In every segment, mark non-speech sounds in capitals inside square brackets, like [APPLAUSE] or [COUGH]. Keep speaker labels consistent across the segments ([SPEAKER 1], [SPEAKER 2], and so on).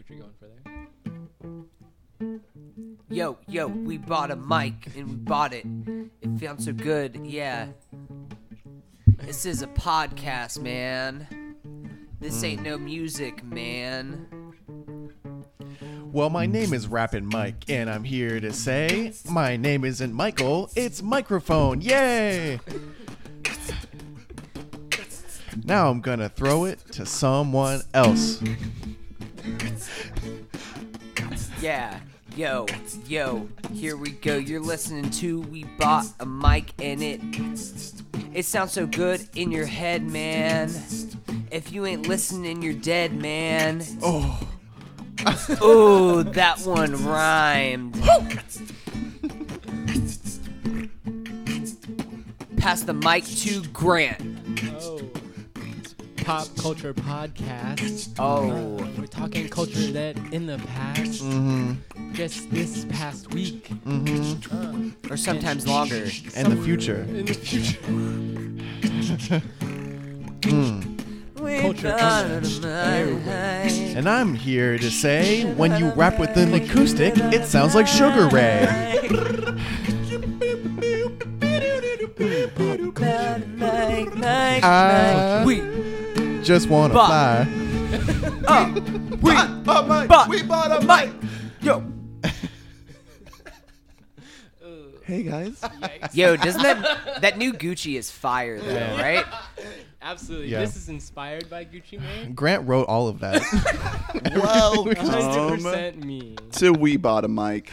[SPEAKER 1] what you're going for there.
[SPEAKER 2] Yo, yo, we bought a mic and we bought it. It felt so good, yeah. This is a podcast, man. This hmm. ain't no music, man.
[SPEAKER 3] Well, my name is Rappin' Mike, and I'm here to say my name isn't Michael, it's Microphone. Yay! Now I'm gonna throw it to someone else.
[SPEAKER 2] Yeah, yo, yo, here we go. You're listening to We Bought a Mic and it it sounds so good in your head, man. If you ain't listening, you're dead, man.
[SPEAKER 3] Oh,
[SPEAKER 2] Ooh, that one rhymed. Pass the mic to Grant.
[SPEAKER 1] Pop culture podcast.
[SPEAKER 2] Oh.
[SPEAKER 1] Uh, we're talking culture that in the past,
[SPEAKER 3] mm-hmm,
[SPEAKER 1] just this past week,
[SPEAKER 3] mm-hmm.
[SPEAKER 2] Or sometimes longer.
[SPEAKER 3] And the future.
[SPEAKER 1] in the future.
[SPEAKER 3] Mm.
[SPEAKER 1] Culture.
[SPEAKER 3] And I'm here to say when you rap with an acoustic, it sounds like Sugar Ray. I [LAUGHS]
[SPEAKER 2] we
[SPEAKER 3] just wanna
[SPEAKER 2] Bought.
[SPEAKER 3] fly.
[SPEAKER 2] up. [LAUGHS] [LAUGHS] We bought we bought a mic. Yo. [LAUGHS]
[SPEAKER 4] Hey guys.
[SPEAKER 2] Yo, doesn't that that new Gucci is fire though,
[SPEAKER 3] Yeah.
[SPEAKER 2] right?
[SPEAKER 1] Absolutely.
[SPEAKER 3] Yeah.
[SPEAKER 1] This is inspired by Gucci Mane. [SIGHS]
[SPEAKER 3] Grant wrote all of that.
[SPEAKER 4] Welcome
[SPEAKER 1] 100% me.
[SPEAKER 4] to We Bought a Mic,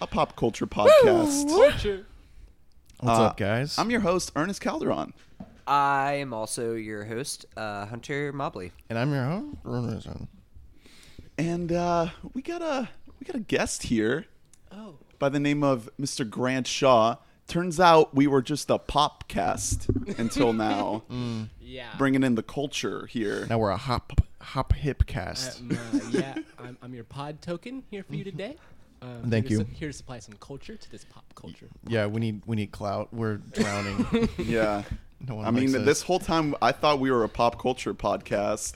[SPEAKER 4] a pop culture podcast.
[SPEAKER 1] Culture.
[SPEAKER 3] What's
[SPEAKER 4] Uh,
[SPEAKER 3] up, guys?
[SPEAKER 4] I'm your host, Ernest Calderon.
[SPEAKER 2] I am also your host, uh, Hunter Mobley.
[SPEAKER 3] and I'm your host.
[SPEAKER 4] And uh, we got a we got a guest here
[SPEAKER 1] Oh.
[SPEAKER 4] by the name of Mr. Grant Shaw. Turns out we were just a pop cast until [LAUGHS] now,
[SPEAKER 1] Yeah.
[SPEAKER 4] bringing in the culture here.
[SPEAKER 3] Now we're a hop hop hip cast.
[SPEAKER 1] Um, uh, yeah, I'm, I'm your pod token here for you today. [LAUGHS] Um,
[SPEAKER 3] Thank
[SPEAKER 1] here to
[SPEAKER 3] you.
[SPEAKER 1] su- here to supply some culture to this pop culture.
[SPEAKER 3] yeah, we need we need clout. We're drowning. [LAUGHS]
[SPEAKER 4] Yeah.
[SPEAKER 3] No one
[SPEAKER 4] I mean,
[SPEAKER 3] likes
[SPEAKER 4] this whole time I thought we were a pop culture podcast,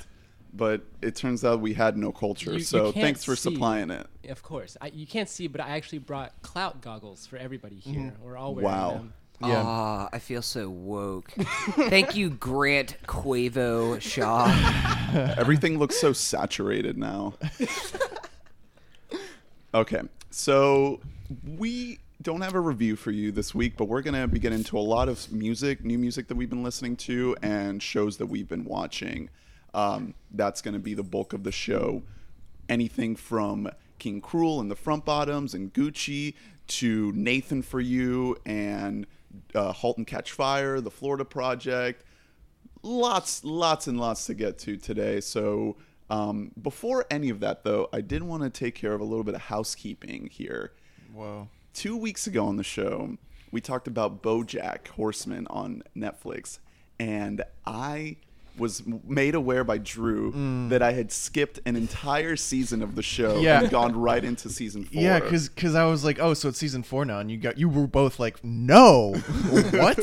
[SPEAKER 4] but it turns out we had no culture.
[SPEAKER 1] You- you
[SPEAKER 4] so
[SPEAKER 1] can't
[SPEAKER 4] thanks for
[SPEAKER 1] see.
[SPEAKER 4] supplying it.
[SPEAKER 1] Of course, I, you can't see, but I actually brought clout goggles for everybody here. We're all wearing
[SPEAKER 4] Wow.
[SPEAKER 1] them.
[SPEAKER 3] Yeah.
[SPEAKER 2] Ah, I feel so woke. Thank you, Grant Quavo Shaw. [LAUGHS]
[SPEAKER 4] Everything looks so saturated now. [LAUGHS] okay, so we don't have a review for you this week, but we're going to be getting into a lot of music, new music that we've been listening to, and shows that we've been watching. Um, that's going to be the bulk of the show. Anything from King Krule and the Front Bottoms and Gucci to Nathan for You and uh, Halt and Catch Fire, the Florida Project lots lots and lots to get to today so um, before any of that though i did want to take care of a little bit of housekeeping here
[SPEAKER 3] Whoa.
[SPEAKER 4] two weeks ago on the show we talked about bojack horseman on netflix and i was made aware by drew that i had skipped an entire season of the show
[SPEAKER 3] Yeah.
[SPEAKER 4] and gone right into season [LAUGHS] four
[SPEAKER 3] Yeah, because I was like, oh, so it's season four now, and you got you were both like, no, [LAUGHS] what?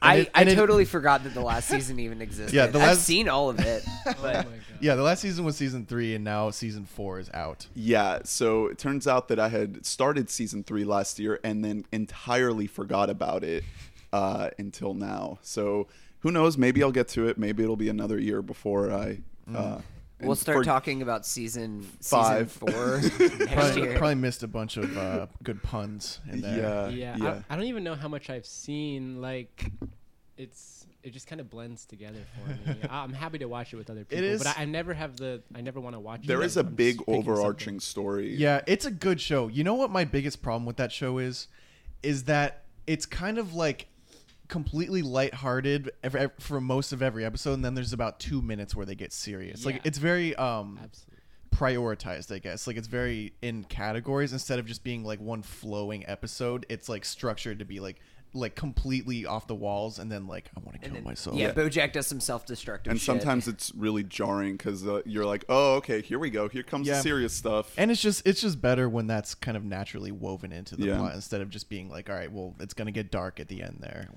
[SPEAKER 2] I,
[SPEAKER 3] it-
[SPEAKER 2] I
[SPEAKER 3] and it-
[SPEAKER 2] totally forgot that the last season even existed.
[SPEAKER 3] Yeah, the
[SPEAKER 2] I've
[SPEAKER 3] last-
[SPEAKER 2] seen all of it, [LAUGHS]
[SPEAKER 1] Oh
[SPEAKER 2] but
[SPEAKER 1] god.
[SPEAKER 3] Yeah, the last season was season three, and now season four is out.
[SPEAKER 4] Yeah, so it turns out that I had started season three last year and then entirely forgot about it uh, until now. So who knows? Maybe I'll get to it. Maybe it'll be another year before I. Uh,
[SPEAKER 2] we'll start talking about season
[SPEAKER 4] Five.
[SPEAKER 2] season four [LAUGHS] next
[SPEAKER 3] Probably,
[SPEAKER 2] year.
[SPEAKER 3] probably missed a bunch of uh, good puns in there.
[SPEAKER 4] Yeah,
[SPEAKER 1] Yeah,
[SPEAKER 4] yeah.
[SPEAKER 1] I, I don't even know how much I've seen. Like, it's it just kind of blends together for me. [LAUGHS] I- I'm happy to watch it with other people,
[SPEAKER 3] is-
[SPEAKER 1] but I, I never have the. I never want to watch.
[SPEAKER 4] There
[SPEAKER 1] it.
[SPEAKER 4] is a
[SPEAKER 1] I'm
[SPEAKER 4] big
[SPEAKER 1] picking
[SPEAKER 4] overarching story.
[SPEAKER 3] Yeah, it's a good show. You know what my biggest problem with that show is? Is that it's kind of like completely lighthearted every, ev- for most of every episode, and then there's about two minutes where they get serious. Like it's very um.
[SPEAKER 1] Absolutely.
[SPEAKER 3] prioritized, I guess. Like it's very in categories instead of just being like one flowing episode. It's like structured to be like like completely off the walls, and then like I want to kill
[SPEAKER 2] then-
[SPEAKER 3] myself.
[SPEAKER 2] yeah, BoJack does some self-destructive
[SPEAKER 4] And
[SPEAKER 2] shit.
[SPEAKER 4] sometimes it's really jarring because uh, you're like, oh, okay, here we go. Here comes
[SPEAKER 3] Yeah.
[SPEAKER 4] the serious stuff.
[SPEAKER 3] And it's just it's just better when that's kind of naturally woven into the
[SPEAKER 4] Yeah.
[SPEAKER 3] plot instead of just being like, all right, well, it's gonna get dark at the end there.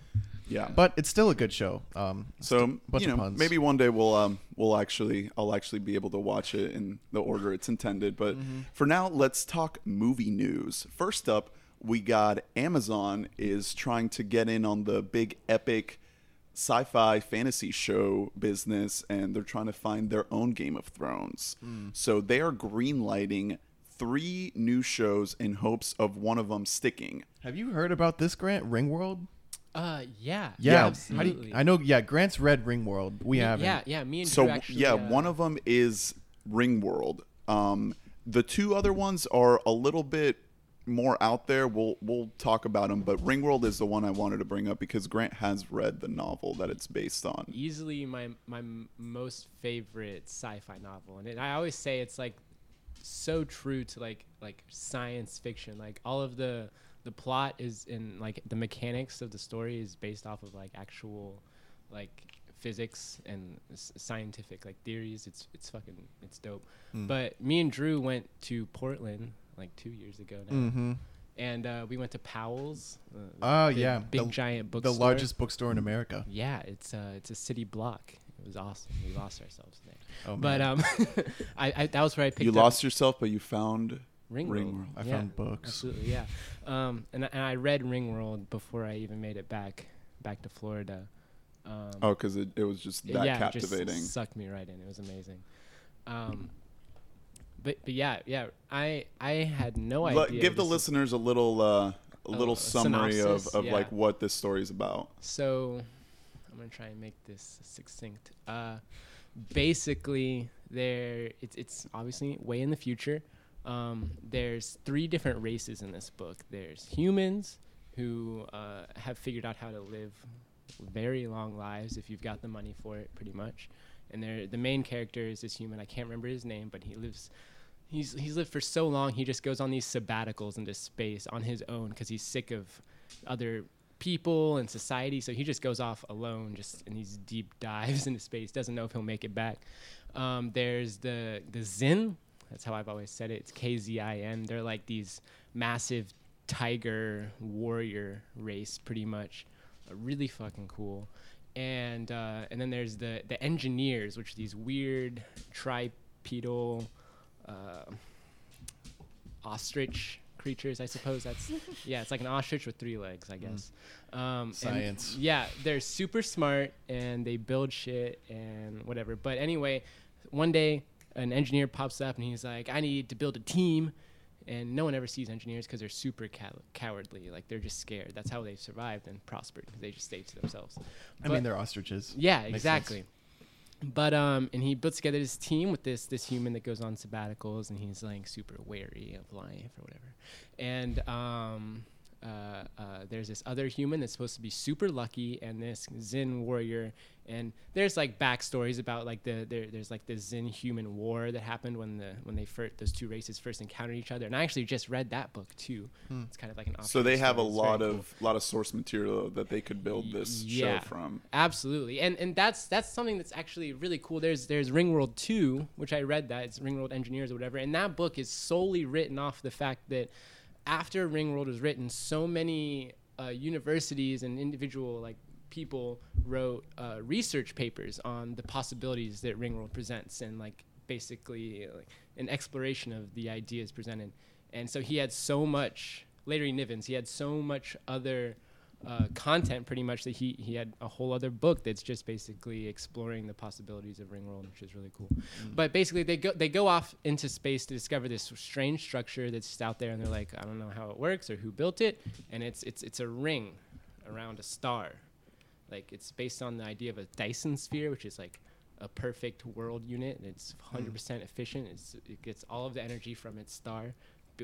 [SPEAKER 4] Yeah.
[SPEAKER 3] but it's still a good show. Um,
[SPEAKER 4] So
[SPEAKER 3] bunch
[SPEAKER 4] you
[SPEAKER 3] of
[SPEAKER 4] know,
[SPEAKER 3] puns.
[SPEAKER 4] maybe one day we'll um we'll actually I'll actually be able to watch it in the order it's intended. But
[SPEAKER 3] Mm-hmm.
[SPEAKER 4] for now, let's talk movie news. First up, we got Amazon is trying to get in on the big epic sci-fi fantasy show business, and they're trying to find their own Game of Thrones.
[SPEAKER 3] Mm.
[SPEAKER 4] So they are greenlighting three new shows in hopes of one of them sticking.
[SPEAKER 3] have you heard about this Grant Ringworld?
[SPEAKER 1] Uh, yeah.
[SPEAKER 3] Yeah, How
[SPEAKER 1] absolutely.
[SPEAKER 3] do you- I know. Yeah, Grant's read Ringworld. We haven't.
[SPEAKER 1] Yeah, yeah. Me and
[SPEAKER 4] so
[SPEAKER 1] Drew actually,
[SPEAKER 4] yeah,
[SPEAKER 1] uh,
[SPEAKER 4] one of them is Ringworld. Um, the two other ones are a little bit more out there. We'll we'll talk about them, but Ringworld is the one I wanted to bring up because Grant has read the novel that it's based on.
[SPEAKER 1] easily my my most favorite sci-fi novel, and it, I always say it's like so true to like like science fiction. Like all of the the plot is in like the mechanics of the story is based off of like actual like physics and s- scientific like theories. It's it's fucking it's dope. Mm. But me and Drew went to Portland like two years ago now.
[SPEAKER 3] Mm-hmm.
[SPEAKER 1] And uh, we went to Powell's. Uh,
[SPEAKER 3] Oh
[SPEAKER 1] big-
[SPEAKER 3] yeah,
[SPEAKER 1] big
[SPEAKER 3] the,
[SPEAKER 1] giant bookstore.
[SPEAKER 3] the largest bookstore in America.
[SPEAKER 1] Yeah, it's uh, it's a city block. It was awesome. We lost ourselves there.
[SPEAKER 3] Oh,
[SPEAKER 1] but um, [LAUGHS] I, I that was where I picked
[SPEAKER 4] You
[SPEAKER 1] up
[SPEAKER 4] lost yourself, but you found
[SPEAKER 1] Ringworld.
[SPEAKER 4] Ringworld.
[SPEAKER 3] I
[SPEAKER 1] Yeah,
[SPEAKER 3] found books.
[SPEAKER 1] Absolutely, yeah. Um, and I- and I read Ringworld before I even made it back back to Florida. Um,
[SPEAKER 4] oh, because it, it was just that
[SPEAKER 1] yeah,
[SPEAKER 4] captivating.
[SPEAKER 1] It just sucked me right in. It was amazing. Um, but but yeah yeah I I had no idea.
[SPEAKER 4] give the
[SPEAKER 1] is-
[SPEAKER 4] listeners a little uh, a
[SPEAKER 1] Oh,
[SPEAKER 4] little summary of,
[SPEAKER 1] synopsis?
[SPEAKER 4] of
[SPEAKER 1] Yeah.
[SPEAKER 4] like what this story is about.
[SPEAKER 1] So, I'm gonna try and make this succinct. Uh, basically, there it's it's obviously way in the future. Um, there's three different races in this book. There's humans who uh, have figured out how to live very long lives if you've got the money for it, pretty much. And the main character is this human. I can't remember his name, but he lives. He's he's lived for so long. He just goes on these sabbaticals into space on his own because he's sick of other people and society. So he just goes off alone, just in these deep [LAUGHS] dives into space. Doesn't know if he'll make it back. Um, there's the the Zin. That's how I've always said it. It's K Z I N. They're like these massive tiger warrior race, pretty much. Uh, really fucking cool. And uh, and then there's the the engineers, which are these weird tripedal uh, ostrich creatures. I suppose that's [LAUGHS] yeah. It's like an ostrich with three legs, I guess. Um, and
[SPEAKER 3] Science.
[SPEAKER 1] yeah, they're super smart and they build shit and whatever. But anyway, one day an engineer pops up and he's like, "I need to build a team." And no one ever sees engineers because they're super cow- cowardly. Like they're just scared. That's how they've survived and prospered because they just stay to themselves.
[SPEAKER 3] I mean, they're ostriches.
[SPEAKER 1] yeah,
[SPEAKER 3] Makes
[SPEAKER 1] exactly. But um, and he puts together his team with this this human that goes on sabbaticals, and he's like super wary of life or whatever. And um, uh, uh, there's this other human that's supposed to be super lucky, and this Zen warrior. And there's like backstories about like the there, there's like the Zen human war that happened when the when they first those two races first encountered each other. And I actually just read that book too. It's kind of like an
[SPEAKER 4] So they have a
[SPEAKER 1] story. It's very
[SPEAKER 4] lot
[SPEAKER 1] cool.
[SPEAKER 4] of lot of source material that they could build this
[SPEAKER 1] Yeah.
[SPEAKER 4] show from.
[SPEAKER 1] Absolutely, and and that's that's something that's actually really cool. There's there's Ringworld two, which I read that it's Ringworld Engineers or whatever, and that book is solely written off the fact that after Ringworld was written, so many uh, universities and individual like people wrote uh, research papers on the possibilities that Ringworld presents, and like basically like, an exploration of the ideas presented. And so he had so much. Larry Nivens, he had so much other uh, content pretty much that he, he had a whole other book that's just basically exploring the possibilities of Ringworld, which is really cool. But basically, they go they go off into space to discover this strange structure that's out there, and they're like, I don't know how it works or who built it, and it's it's it's a ring around a star, like it's based on the idea of a Dyson sphere, which is like a perfect world unit. and It's 100% efficient. It's, it gets all of the energy from its star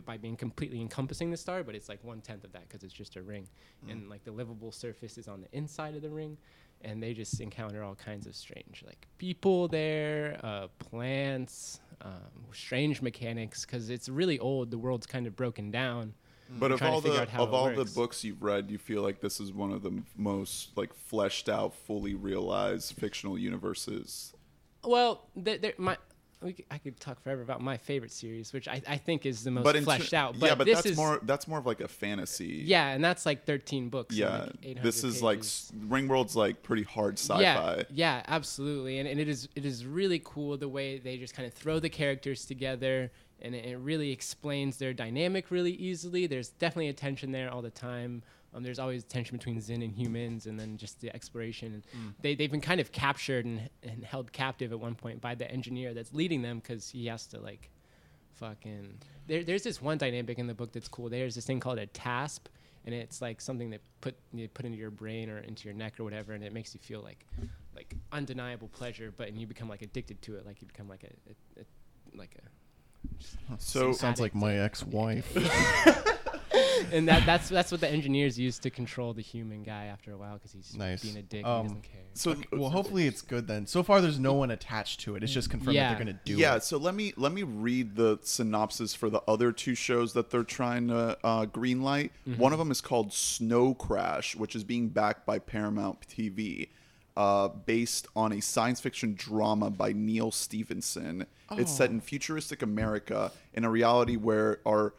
[SPEAKER 1] by being completely encompassing the star, but it's like one tenth of that because it's just a ring. And like the livable surface is on the inside of the ring. And they just encounter all kinds of strange, like people there, uh, plants, um, strange mechanics, because it's really old. The world's kind of broken down.
[SPEAKER 4] But of all the of
[SPEAKER 1] it
[SPEAKER 4] all the books you've read, you feel like this is one of the m- most like fleshed out, fully realized fictional universes.
[SPEAKER 1] Well, th- there, my we I could talk forever about my favorite series, which I, I think is the most
[SPEAKER 4] but
[SPEAKER 1] fleshed
[SPEAKER 4] ter-
[SPEAKER 1] out. But
[SPEAKER 4] yeah, but that's
[SPEAKER 1] is
[SPEAKER 4] more that's more of like a fantasy.
[SPEAKER 1] yeah, and that's like 13 books.
[SPEAKER 4] yeah.
[SPEAKER 1] like
[SPEAKER 4] this is like
[SPEAKER 1] pages.
[SPEAKER 4] s- Ringworld's like pretty hard sci-fi.
[SPEAKER 1] Yeah, yeah, absolutely, and, and it is it is really cool the way they just kind of throw the characters together, and it, it really explains their dynamic really easily. There's definitely a tension there all the time. Um, there's always tension between Zin and humans, and then just the exploration. And They they've been kind of captured and, and held captive at one point by the engineer that's leading them because he has to like fucking there, there's this one dynamic in the book that's cool there's this thing called a tasp and it's like something that put you put into your brain or into your neck or whatever and it makes you feel like like undeniable pleasure but and you become like addicted to it like you become like a, a, a like a
[SPEAKER 4] So
[SPEAKER 3] Sounds like my ex-wife. [LAUGHS] [LAUGHS]
[SPEAKER 1] and that that's that's what the engineers use to control the human guy after a while because he's
[SPEAKER 3] Nice.
[SPEAKER 1] being a dick
[SPEAKER 3] Um,
[SPEAKER 1] and he doesn't care
[SPEAKER 4] so
[SPEAKER 3] well, hopefully it's good then. So far, there's no one attached to it. It's just confirmed
[SPEAKER 1] Yeah.
[SPEAKER 3] that they're gonna do
[SPEAKER 4] yeah,
[SPEAKER 3] it. Yeah.
[SPEAKER 4] So let me let me read the synopsis for the other two shows that they're trying to uh, greenlight.
[SPEAKER 1] Mm-hmm.
[SPEAKER 4] One of them is called Snow Crash, which is being backed by Paramount TV, uh, based on a science fiction drama by Neal Stephenson. It's set
[SPEAKER 1] Oh.
[SPEAKER 4] in futuristic America in a reality where our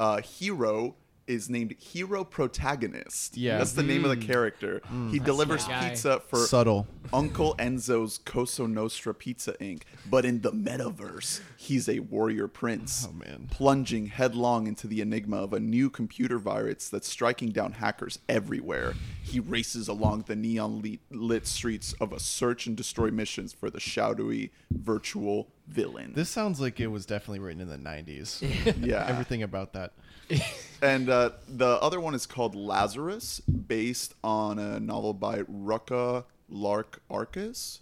[SPEAKER 4] uh, hero is named Hero Protagonist.
[SPEAKER 3] Yeah.
[SPEAKER 4] that's the name of the mm. character. Mm. he delivers
[SPEAKER 1] my guy.
[SPEAKER 4] pizza for
[SPEAKER 3] Subtle.
[SPEAKER 4] Uncle Enzo's Cosa Nostra Pizza Inc. But in the metaverse, he's a warrior prince.
[SPEAKER 3] Oh, man.
[SPEAKER 4] Plunging headlong into the enigma of a new computer virus that's striking down hackers everywhere. He races along the neon lit, lit streets of a search and destroy missions for the shadowy virtual villain.
[SPEAKER 3] This sounds like it was definitely written in the 90s. [LAUGHS]
[SPEAKER 4] yeah.
[SPEAKER 3] Everything about that. [LAUGHS]
[SPEAKER 4] And uh, the other one is called Lazarus, based on a novel by Rucka Lark Arcus.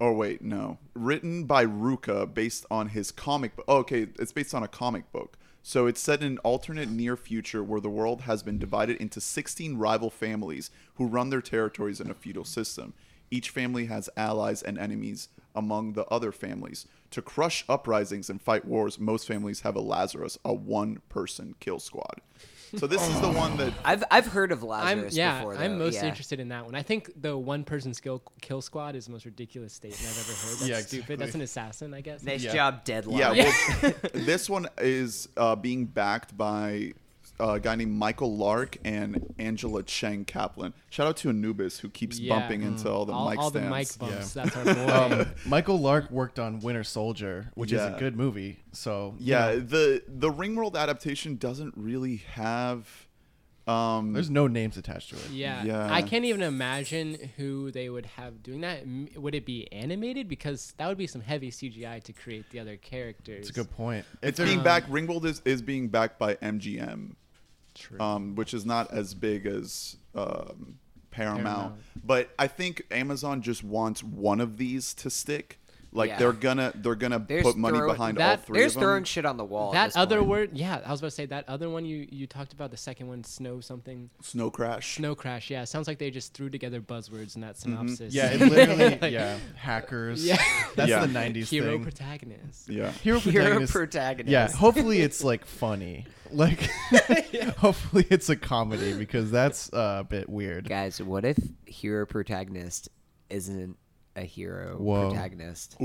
[SPEAKER 4] Oh wait, no. Written by Rucka, based on his comic book. Oh, okay, it's based on a comic book. So it's set in an alternate near future where the world has been divided into 16 rival families who run their territories in a feudal system. Each family has allies and enemies among the other families. To crush uprisings and fight wars, most families have a Lazarus, a one-person kill squad. So this is the one that
[SPEAKER 2] I've I've heard of
[SPEAKER 1] I'm
[SPEAKER 2] Lazarus
[SPEAKER 1] yeah
[SPEAKER 2] before.
[SPEAKER 1] I'm most
[SPEAKER 2] yeah.
[SPEAKER 1] interested in that one I think the one person skill kill squad is the most ridiculous statement I've ever heard that's
[SPEAKER 3] Yeah,
[SPEAKER 1] stupid that's an assassin I guess
[SPEAKER 2] Nice
[SPEAKER 3] Yeah.
[SPEAKER 2] job, Deadline.
[SPEAKER 4] Yeah, well, [LAUGHS] this one is uh, being backed by a guy named Michael Lark and Angela Cheng Caplan. Shout out to Anubis who keeps
[SPEAKER 1] Yeah.
[SPEAKER 4] bumping into all the
[SPEAKER 1] all,
[SPEAKER 4] mic
[SPEAKER 1] all the
[SPEAKER 4] stands.
[SPEAKER 1] mic bumps.
[SPEAKER 3] Yeah.
[SPEAKER 1] That's our boy.
[SPEAKER 3] Um, [LAUGHS] Michael Lark worked on Winter Soldier, which is
[SPEAKER 4] Yeah.
[SPEAKER 3] a good movie. So you
[SPEAKER 4] yeah,
[SPEAKER 3] know,
[SPEAKER 4] the the Ringworld adaptation doesn't really have. Um,
[SPEAKER 3] there's no names attached to it.
[SPEAKER 1] yeah.
[SPEAKER 4] Yeah.
[SPEAKER 1] I can't even imagine who they would have doing that. M- Would it be animated? Because that would be some heavy CGI to create the other characters.
[SPEAKER 3] It's a good point.
[SPEAKER 4] it's
[SPEAKER 3] a-
[SPEAKER 4] being backed. Ringworld is, is being backed by MGM,
[SPEAKER 1] True.
[SPEAKER 4] Um, which is not as big as um, Paramount.
[SPEAKER 1] Paramount.
[SPEAKER 4] But I think Amazon just wants one of these to stick. Like
[SPEAKER 2] Yeah.
[SPEAKER 4] they're gonna they're gonna
[SPEAKER 2] There's
[SPEAKER 4] put money
[SPEAKER 2] throw-
[SPEAKER 4] behind
[SPEAKER 1] that-
[SPEAKER 4] all 3
[SPEAKER 2] There's
[SPEAKER 4] of them.
[SPEAKER 2] throwing shit on the wall. at
[SPEAKER 1] that
[SPEAKER 2] this
[SPEAKER 1] other
[SPEAKER 2] point.
[SPEAKER 1] word, yeah, I was about to say that other one you you talked about. The second one, snow something,
[SPEAKER 4] Snow Crash.
[SPEAKER 1] snow crash. Yeah, sounds like they just threw together buzzwords in that synopsis.
[SPEAKER 3] Yeah, it [LAUGHS] literally.
[SPEAKER 1] Like,
[SPEAKER 3] yeah, hackers.
[SPEAKER 1] Yeah.
[SPEAKER 3] that's
[SPEAKER 4] Yeah.
[SPEAKER 3] the '90s
[SPEAKER 1] Hero
[SPEAKER 3] thing.
[SPEAKER 1] protagonist.
[SPEAKER 4] Yeah.
[SPEAKER 3] Hero
[SPEAKER 2] Hero
[SPEAKER 3] protagonist.
[SPEAKER 2] protagonist.
[SPEAKER 3] Yeah, hopefully it's [LAUGHS] like funny. Like, [LAUGHS] hopefully it's a comedy because that's uh, a bit weird.
[SPEAKER 2] Guys, what if hero protagonist isn't a hero
[SPEAKER 3] Whoa.
[SPEAKER 2] protagonist?
[SPEAKER 4] Ooh.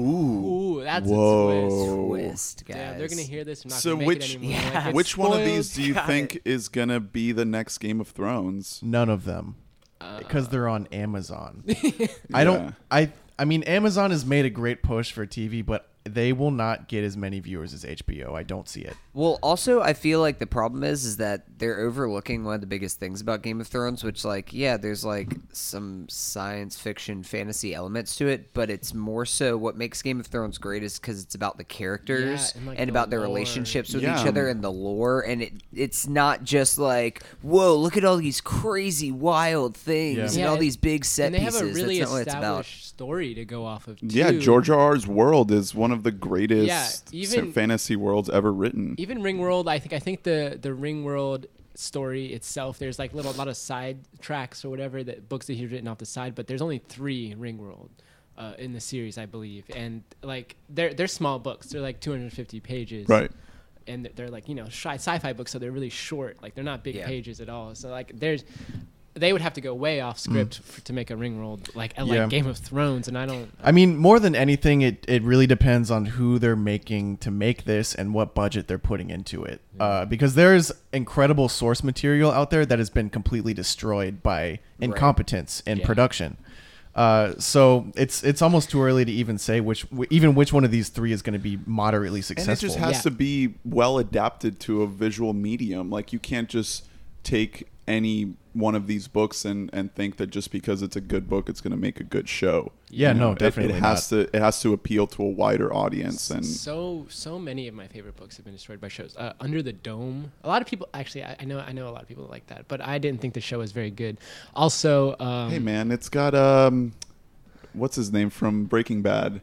[SPEAKER 1] Ooh, that's
[SPEAKER 4] Whoa.
[SPEAKER 1] a twist.
[SPEAKER 2] Twist, guys.
[SPEAKER 1] Yeah, they're gonna hear this. They're not
[SPEAKER 4] So
[SPEAKER 1] gonna make
[SPEAKER 4] which-
[SPEAKER 1] it anymore.
[SPEAKER 2] Yeah. [LAUGHS]
[SPEAKER 1] Like, it's
[SPEAKER 4] Which one of
[SPEAKER 1] spoiled.
[SPEAKER 4] these do you
[SPEAKER 2] Got
[SPEAKER 4] think is gonna be the next Game of Thrones?
[SPEAKER 3] None of them,
[SPEAKER 1] Uh,
[SPEAKER 3] because they're on Amazon. [LAUGHS] I
[SPEAKER 4] Yeah.
[SPEAKER 3] don't. I. I mean, Amazon has made a great push for TV, but they will not get as many viewers as HBO. I don't see it.
[SPEAKER 2] Well, also, I feel like the problem is is that they're overlooking one of the biggest things about Game of Thrones, which, like, yeah, there's like some science fiction, fantasy elements to it, but it's more so what makes Game of Thrones great is because it's about the characters
[SPEAKER 1] and, like,
[SPEAKER 2] and
[SPEAKER 1] the
[SPEAKER 2] about their
[SPEAKER 1] lore.
[SPEAKER 2] relationships with
[SPEAKER 4] Yeah.
[SPEAKER 2] each other and the lore, and it it's not just like, whoa, look at all these crazy, wild things
[SPEAKER 3] Yeah.
[SPEAKER 2] and
[SPEAKER 1] Yeah,
[SPEAKER 2] all
[SPEAKER 1] and-
[SPEAKER 2] these big set
[SPEAKER 1] and they have a really
[SPEAKER 2] That's not what it's about.
[SPEAKER 1] established story to go off of. Too.
[SPEAKER 4] Yeah, George R. R's world is one of the greatest
[SPEAKER 1] Yeah, even-
[SPEAKER 4] fantasy worlds ever written.
[SPEAKER 1] Even Ringworld, I think I think the the Ringworld story itself, there's like little a lot of side tracks or whatever that books that he's written off the side, but there's only three Ringworld. Uh, in the series, I believe, and like they're they're small books. They're like 250 pages,
[SPEAKER 4] Right.
[SPEAKER 1] and they're- they're like you know sci- sci-fi books, so they're really short. Like they're not big
[SPEAKER 2] Yeah.
[SPEAKER 1] pages at all. So like there's they would have to go way off script for, to make a ring world like uh,
[SPEAKER 3] Yeah.
[SPEAKER 1] like Game of Thrones, and I don't.
[SPEAKER 3] I mean, more than anything, it, it really depends on who they're making to make this and what budget they're putting into it. Uh, because there's incredible source material out there that has been completely destroyed by incompetence in
[SPEAKER 1] Yeah.
[SPEAKER 3] production. Uh, so it's it's almost too early to even say which even which one of these three is going to be moderately successful.
[SPEAKER 4] and
[SPEAKER 3] successful.
[SPEAKER 4] it just has
[SPEAKER 1] Yeah.
[SPEAKER 4] to be well adapted to a visual medium like you can't just take any one of these books and and think that just because it's a good book it's going to make a good show
[SPEAKER 3] Yeah,
[SPEAKER 4] You
[SPEAKER 3] no,
[SPEAKER 4] know, it-
[SPEAKER 3] definitely
[SPEAKER 4] it, has to it has to appeal to a wider audience and
[SPEAKER 1] so so many of my favorite books have been destroyed by shows. Uh, Under the Dome. A lot of people actually, I, I know I know a lot of people like that, but I didn't think the show was very good. Also, um,
[SPEAKER 4] hey man it's got um what's his name from breaking bad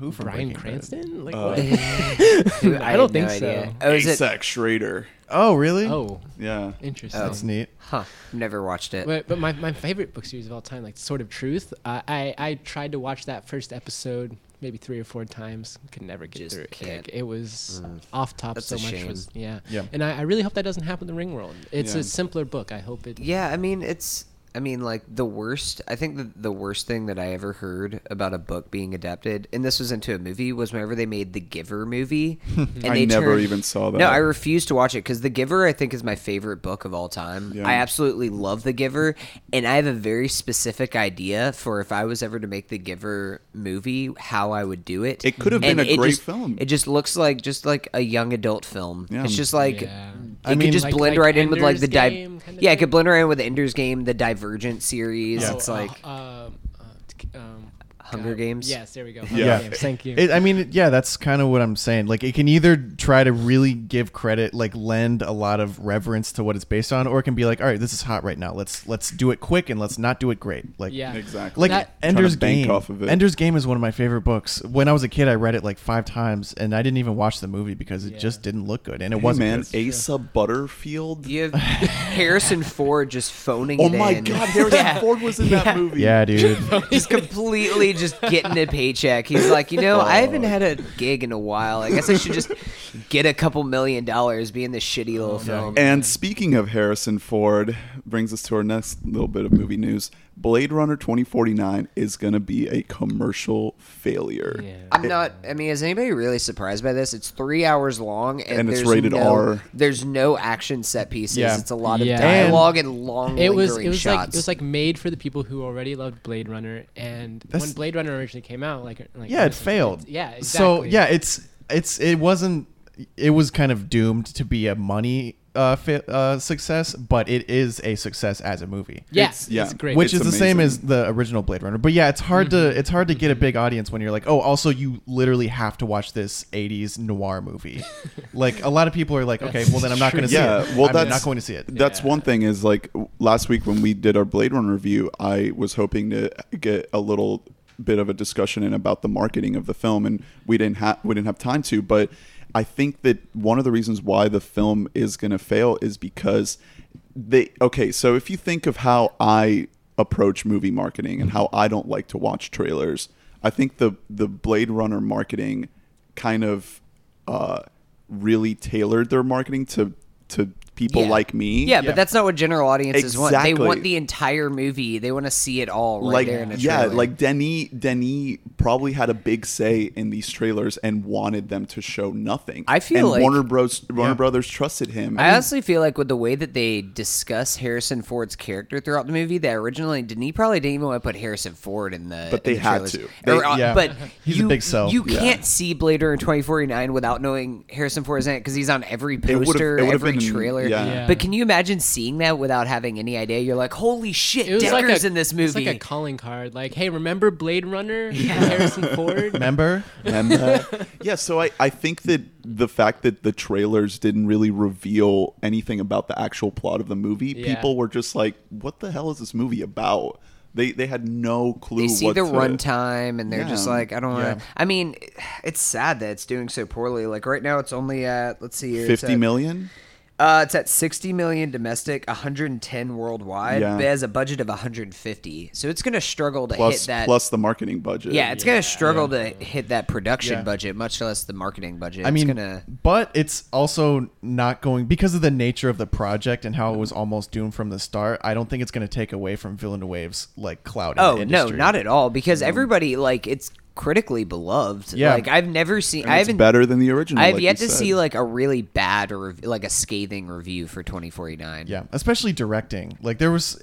[SPEAKER 3] who from
[SPEAKER 1] Brian
[SPEAKER 3] Breaking Bad?
[SPEAKER 1] Cranston. Like
[SPEAKER 4] Uh,
[SPEAKER 1] what? [LAUGHS]
[SPEAKER 2] Dude,
[SPEAKER 1] I
[SPEAKER 2] had
[SPEAKER 1] don't
[SPEAKER 2] no
[SPEAKER 1] think so.
[SPEAKER 2] idea. Oh, is it?
[SPEAKER 4] Asac Schrader
[SPEAKER 3] Oh, really?
[SPEAKER 1] Oh,
[SPEAKER 4] yeah
[SPEAKER 1] interesting.
[SPEAKER 3] that's neat.
[SPEAKER 2] Huh. Never watched it.
[SPEAKER 1] But, but my, my favorite book series of all time, like Sword of Truth, I, I I tried to watch that first episode maybe three or four times. Could never get
[SPEAKER 2] Just
[SPEAKER 1] through it.
[SPEAKER 2] can't.
[SPEAKER 1] Like, it was
[SPEAKER 2] Mm.
[SPEAKER 1] off top
[SPEAKER 2] That's
[SPEAKER 1] so
[SPEAKER 2] a
[SPEAKER 1] much.
[SPEAKER 2] shame.
[SPEAKER 1] Was yeah.
[SPEAKER 3] Yeah.
[SPEAKER 1] And I, I really hope that doesn't happen in the Ring World. It's
[SPEAKER 4] Yeah.
[SPEAKER 1] a simpler book. I hope it.
[SPEAKER 2] Yeah, I mean it's I mean like the worst I think the, the worst thing that I ever heard about a book being adapted and this was into a movie was whenever they made the Giver movie [LAUGHS] and
[SPEAKER 4] i
[SPEAKER 2] they
[SPEAKER 4] never
[SPEAKER 2] turned-
[SPEAKER 4] even saw that
[SPEAKER 2] No, I refuse to watch it cuz The Giver I think is my favorite book of all time.
[SPEAKER 4] Yeah.
[SPEAKER 2] I absolutely love The Giver and I have a very specific idea for if I was ever to make The Giver movie how I would do it.
[SPEAKER 4] It could have been
[SPEAKER 2] And
[SPEAKER 4] a great
[SPEAKER 2] just-
[SPEAKER 4] film.
[SPEAKER 2] It just looks like just like a young adult film.
[SPEAKER 4] Yeah.
[SPEAKER 2] It's just like
[SPEAKER 1] Yeah.
[SPEAKER 3] I
[SPEAKER 2] it
[SPEAKER 3] mean-
[SPEAKER 2] could just
[SPEAKER 1] Like-
[SPEAKER 2] blend
[SPEAKER 1] like
[SPEAKER 2] right in with like the
[SPEAKER 1] Ender's
[SPEAKER 2] dive.
[SPEAKER 1] Game kinda
[SPEAKER 2] Yeah, it
[SPEAKER 1] thing?
[SPEAKER 2] could blend right in with the Ender's Game, the Divergent series.
[SPEAKER 3] Yeah.
[SPEAKER 2] It's
[SPEAKER 1] Oh,
[SPEAKER 2] like
[SPEAKER 1] uh, um, uh, um,
[SPEAKER 2] Hunger Games?
[SPEAKER 1] Yes, there we go. [LAUGHS]
[SPEAKER 4] Yeah.
[SPEAKER 1] Hunger Games. Thank you.
[SPEAKER 3] It, I mean, yeah, that's kind of what I'm saying. Like, it can either try to really give credit, like lend a lot of reverence to what it's based on, or it can be like, all right, this is hot right now. Let's let's do it quick and let's not do it great. Like,
[SPEAKER 1] yeah.
[SPEAKER 4] exactly
[SPEAKER 3] like
[SPEAKER 1] That-
[SPEAKER 4] Trying to
[SPEAKER 3] Ender's
[SPEAKER 4] bank
[SPEAKER 3] Game.
[SPEAKER 4] off of it.
[SPEAKER 3] Ender's Game is one of my favorite books. When I was a kid, I read it like five times, and I didn't even watch the movie because it
[SPEAKER 1] Yeah.
[SPEAKER 3] just didn't look good, and it
[SPEAKER 4] Hey,
[SPEAKER 3] wasn't.
[SPEAKER 4] man
[SPEAKER 3] good.
[SPEAKER 4] asa butterfield
[SPEAKER 2] you have [LAUGHS] Harrison Ford just phoning
[SPEAKER 4] oh
[SPEAKER 2] it
[SPEAKER 4] my
[SPEAKER 2] in.
[SPEAKER 4] god harrison [LAUGHS]
[SPEAKER 2] Yeah.
[SPEAKER 4] ford was in that movie
[SPEAKER 3] Yeah, dude.
[SPEAKER 2] He's completely just getting a paycheck. He's like, you know, I haven't had a oh. gig in a while. I guess I should just get a couple million dollars, be in this shitty little film.
[SPEAKER 4] And speaking of Harrison Ford, brings us to our next little bit of movie news. Blade Runner 2049 is going to be a commercial failure.
[SPEAKER 1] Yeah.
[SPEAKER 2] I'm not. I mean, is anybody really surprised by this? It's three hours long, and,
[SPEAKER 4] And it's rated
[SPEAKER 2] no,
[SPEAKER 4] R.
[SPEAKER 2] There's no action set pieces.
[SPEAKER 3] Yeah.
[SPEAKER 2] It's a lot of
[SPEAKER 1] Yeah.
[SPEAKER 2] dialogue and, long
[SPEAKER 1] it was
[SPEAKER 2] lingering
[SPEAKER 1] it was
[SPEAKER 2] shots.
[SPEAKER 1] like it was like made for the people who already loved Blade Runner and when Blade Runner originally came out like like
[SPEAKER 3] yeah, it
[SPEAKER 1] it's-
[SPEAKER 3] failed.
[SPEAKER 1] it's- yeah
[SPEAKER 3] So yeah, it's it's it wasn't. It was kind of doomed to be a money uh, fi- uh, success, but it is a success as a movie.
[SPEAKER 1] yeah
[SPEAKER 4] It's-
[SPEAKER 1] it's,
[SPEAKER 4] yeah.
[SPEAKER 1] great
[SPEAKER 3] which
[SPEAKER 4] It's
[SPEAKER 3] is the same as
[SPEAKER 4] amazing.
[SPEAKER 3] the original Blade Runner. But yeah, it's hard
[SPEAKER 1] Mm-hmm.
[SPEAKER 3] to it's hard to get a big audience when you're like, oh, also you literally have to watch this '80s noir movie. [LAUGHS] like a lot of people are like, okay, well then I'm not going to see
[SPEAKER 4] Yeah,
[SPEAKER 3] it.
[SPEAKER 4] well,
[SPEAKER 3] I'm
[SPEAKER 4] that's-
[SPEAKER 3] not going to see it.
[SPEAKER 4] That's
[SPEAKER 1] Yeah.
[SPEAKER 4] one thing is like w- last week when we did our Blade Runner review, I was hoping to get a little bit of a discussion in about the marketing of the film and we didn't have we didn't have time to, but I think that one of the reasons why the film is going to fail is because they okay, so if you think of how I approach movie marketing and how I don't like to watch trailers, I think the the Blade Runner marketing kind of uh, really tailored their marketing to to people
[SPEAKER 2] Yeah.
[SPEAKER 4] like me.
[SPEAKER 2] Yeah,
[SPEAKER 3] Yeah.
[SPEAKER 2] but that's not what general audiences want. They
[SPEAKER 4] Exactly.
[SPEAKER 2] want the entire movie. They want to see it all right
[SPEAKER 4] like
[SPEAKER 2] there in a trailer.
[SPEAKER 4] yeah,
[SPEAKER 2] trailer.
[SPEAKER 4] like Denis Denis probably had a big say in these trailers and wanted them to show nothing.
[SPEAKER 2] I feel
[SPEAKER 4] and
[SPEAKER 2] like-
[SPEAKER 4] Warner Bros. Warner
[SPEAKER 3] Yeah.
[SPEAKER 4] Brothers trusted him.
[SPEAKER 2] I honestly feel like with the way that they discuss Harrison Ford's character throughout the movie, that originally Denis probably didn't even want to put Harrison Ford in the.
[SPEAKER 4] But
[SPEAKER 2] in
[SPEAKER 4] they
[SPEAKER 2] the
[SPEAKER 4] had
[SPEAKER 2] trailers.
[SPEAKER 4] to.
[SPEAKER 2] Or,
[SPEAKER 4] They-
[SPEAKER 2] uh,
[SPEAKER 3] yeah.
[SPEAKER 2] But [LAUGHS]
[SPEAKER 3] He's a
[SPEAKER 2] you,
[SPEAKER 3] big sell.
[SPEAKER 2] You
[SPEAKER 4] Yeah.
[SPEAKER 2] can't see Blade Runner 2049 without knowing Harrison Ford is in it because he's on every
[SPEAKER 4] It would've-
[SPEAKER 2] poster,
[SPEAKER 4] it would've
[SPEAKER 2] every
[SPEAKER 4] been-
[SPEAKER 2] trailer.
[SPEAKER 4] Yeah.
[SPEAKER 1] Yeah.
[SPEAKER 2] But can you imagine seeing that without having any idea? You're like, holy shit,
[SPEAKER 1] it was
[SPEAKER 2] Deckard's
[SPEAKER 1] like a,
[SPEAKER 2] in this movie.
[SPEAKER 1] It's
[SPEAKER 2] movie.
[SPEAKER 1] like a calling card like hey remember Blade Runner Harrison Ford [LAUGHS]
[SPEAKER 3] Remember?
[SPEAKER 4] And, [LAUGHS] uh, yeah, so I, I think that the fact that the trailers didn't really reveal anything about the actual plot of the movie,
[SPEAKER 1] Yeah.
[SPEAKER 4] people were just like, "What the hell is this movie about?" They they had no clue.
[SPEAKER 2] they see
[SPEAKER 4] what
[SPEAKER 2] the
[SPEAKER 4] to-
[SPEAKER 2] runtime and they're just
[SPEAKER 4] Yeah.
[SPEAKER 2] like, I don't
[SPEAKER 3] Yeah.
[SPEAKER 2] want to. I mean, it's sad that it's doing so poorly. Like right now, it's only at let's see, here, it's
[SPEAKER 4] Fifty
[SPEAKER 2] at-
[SPEAKER 4] million.
[SPEAKER 2] Uh, it's at 60 million domestic, 110 worldwide.
[SPEAKER 4] Yeah.
[SPEAKER 2] But it has a budget of 150, so it's gonna struggle to
[SPEAKER 4] plus
[SPEAKER 2] hit that.
[SPEAKER 4] plus the marketing budget.
[SPEAKER 2] yeah, it's gonna struggle to hit that production
[SPEAKER 3] Yeah.
[SPEAKER 2] budget, much less the marketing budget.
[SPEAKER 3] I mean,
[SPEAKER 2] it's gonna.
[SPEAKER 3] but it's also not going because of the nature of the project and how it was almost doomed from the start. I don't think it's going to take away from Villain Waves like cloud. in the
[SPEAKER 2] Oh no, not at all. Because everybody like it's critically beloved.
[SPEAKER 3] Yeah.
[SPEAKER 2] Like I've never seen.
[SPEAKER 4] And
[SPEAKER 2] I
[SPEAKER 4] it's
[SPEAKER 2] haven't.
[SPEAKER 4] better than the original.
[SPEAKER 2] I have
[SPEAKER 4] like
[SPEAKER 2] yet to
[SPEAKER 4] said.
[SPEAKER 2] see like a really bad or like a scathing review for 2049.
[SPEAKER 3] Yeah, especially directing. Like there was,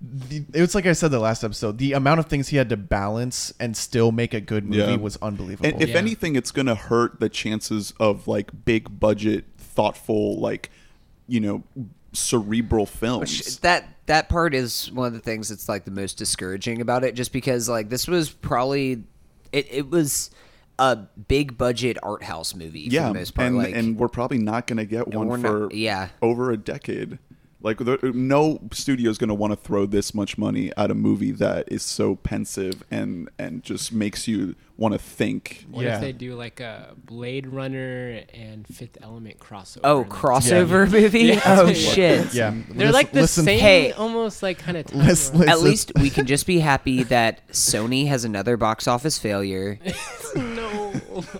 [SPEAKER 3] the, it was like I said the last episode. The amount of things he had to balance and still make a good movie
[SPEAKER 4] Yeah.
[SPEAKER 3] was unbelievable.
[SPEAKER 4] And if
[SPEAKER 1] Yeah.
[SPEAKER 4] anything, it's gonna hurt the chances of like big budget, thoughtful, like you know, cerebral films.
[SPEAKER 2] Which that that part is one of the things that's like the most discouraging about it just because like this was probably it, it was a big budget art house movie
[SPEAKER 4] yeah,
[SPEAKER 2] for the most part
[SPEAKER 4] and
[SPEAKER 2] like
[SPEAKER 4] and we're probably not gonna get one for
[SPEAKER 2] not- yeah.
[SPEAKER 4] over a decade. Like there, no studio is gonna want to throw this much money at a movie that is so pensive and and just makes you want to think.
[SPEAKER 1] What
[SPEAKER 3] Yeah.
[SPEAKER 1] if they do like a Blade Runner and Fifth Element crossover?
[SPEAKER 2] oh
[SPEAKER 1] and that's-
[SPEAKER 2] crossover movie
[SPEAKER 1] Yeah.
[SPEAKER 2] oh shit
[SPEAKER 3] yeah,
[SPEAKER 1] They're
[SPEAKER 3] lis-
[SPEAKER 1] like the
[SPEAKER 3] listen,
[SPEAKER 1] same,
[SPEAKER 2] Hey.
[SPEAKER 1] almost like kind of.
[SPEAKER 3] Listen,
[SPEAKER 2] at least we can just be happy that Sony has another box office failure [LAUGHS]
[SPEAKER 1] no,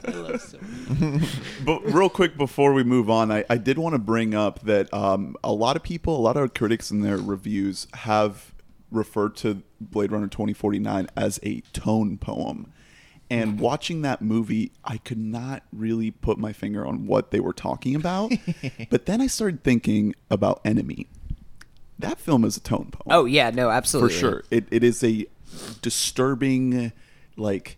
[SPEAKER 1] I love so. [LAUGHS]
[SPEAKER 4] But real quick before we move on, I, I did want to bring up that um, a lot of people, a lot of critics in their reviews have referred to Blade Runner 2049 as a tone poem. And watching that movie, I could not really put my finger on what they were talking about. [LAUGHS] but then I started thinking about Enemy. That film is a tone poem
[SPEAKER 2] oh yeah no absolutely
[SPEAKER 4] for sure. It it is a disturbing, like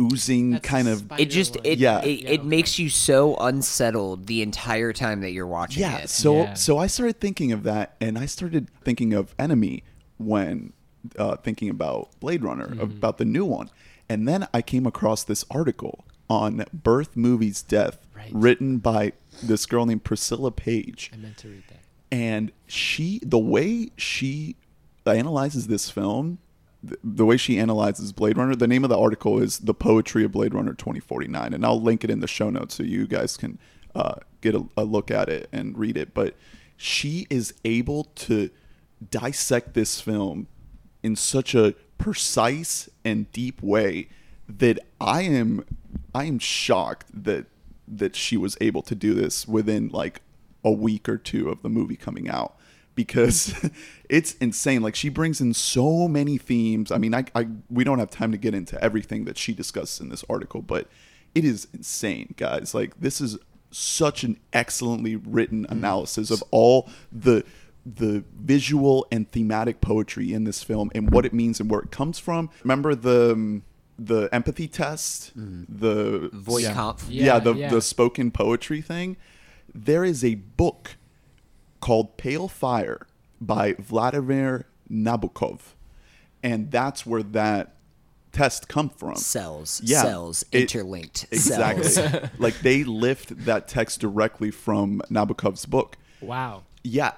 [SPEAKER 4] oozing
[SPEAKER 1] That's
[SPEAKER 4] kind of
[SPEAKER 2] it just
[SPEAKER 1] one.
[SPEAKER 2] it,
[SPEAKER 4] Yeah.
[SPEAKER 2] it,
[SPEAKER 1] Yeah,
[SPEAKER 2] it
[SPEAKER 1] okay.
[SPEAKER 2] makes you so unsettled the entire time that you're watching
[SPEAKER 4] yeah.
[SPEAKER 2] it
[SPEAKER 4] So
[SPEAKER 1] Yeah.
[SPEAKER 4] so I started thinking of that, and I started thinking of Enemy when uh, thinking about Blade Runner,
[SPEAKER 1] Mm-hmm.
[SPEAKER 4] about the new one, and then I came across this article on Birth Movies Death,
[SPEAKER 1] Right.
[SPEAKER 4] written by this girl named Priscilla Page.
[SPEAKER 1] I meant to read that.
[SPEAKER 4] and she the way she analyzes this film th- the way she analyzes blade runner the name of the article is the poetry of blade runner 2049 and i'll link it in the show notes so you guys can uh, get a, a look at it and read it but she is able to dissect this film in such a precise and deep way that i am i am shocked that that she was able to do this within like a week or two of the movie coming out because [LAUGHS] it's insane. Like she brings in so many themes. I mean, I, I we don't have time to get into everything that she discusses in this article, but it is insane, guys. Like this is such an excellently written mm-hmm. analysis of all the the visual and thematic poetry in this film and what it means and where it comes from. Remember the um, the empathy test, the
[SPEAKER 2] voice
[SPEAKER 3] Yeah.
[SPEAKER 2] comp
[SPEAKER 4] yeah,
[SPEAKER 1] Yeah,
[SPEAKER 4] the
[SPEAKER 1] yeah.
[SPEAKER 4] the spoken poetry thing. There is a book called Pale Fire by Vladimir Nabokov, and that's where that test come from.
[SPEAKER 2] cells
[SPEAKER 4] Yeah,
[SPEAKER 2] cells
[SPEAKER 4] it-
[SPEAKER 2] interlinked
[SPEAKER 4] Exactly.
[SPEAKER 2] cells [LAUGHS]
[SPEAKER 4] like they lift that text directly from Nabokov's book.
[SPEAKER 1] Wow.
[SPEAKER 4] Yeah.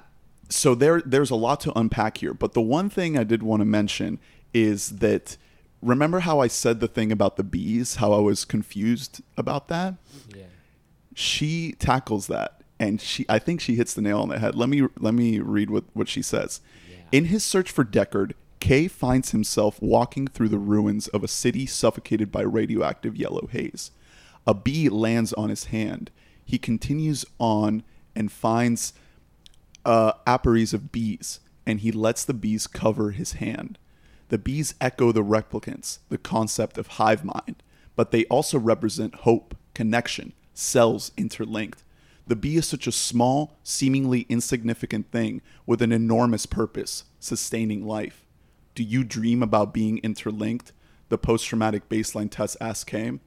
[SPEAKER 4] So there there's a lot to unpack here, but the one thing I did want to mention is that remember how I said the thing about the bees, how I was confused about that?
[SPEAKER 1] Yeah.
[SPEAKER 4] she tackles that and she I think she hits the nail on the head. Let me let me read what, what she says. In his search for Deckard, Kay finds himself walking through the ruins of a city suffocated by radioactive yellow haze. A bee lands on his hand. He continues on and finds uh, apiaries of bees, and he lets the bees cover his hand. The bees echo the replicants, the concept of hive mind, but they also represent hope, connection, cells interlinked. The bee is such a small, seemingly insignificant thing with an enormous purpose, sustaining life. Do you dream about being interlinked? The post traumatic baseline test asks Kay.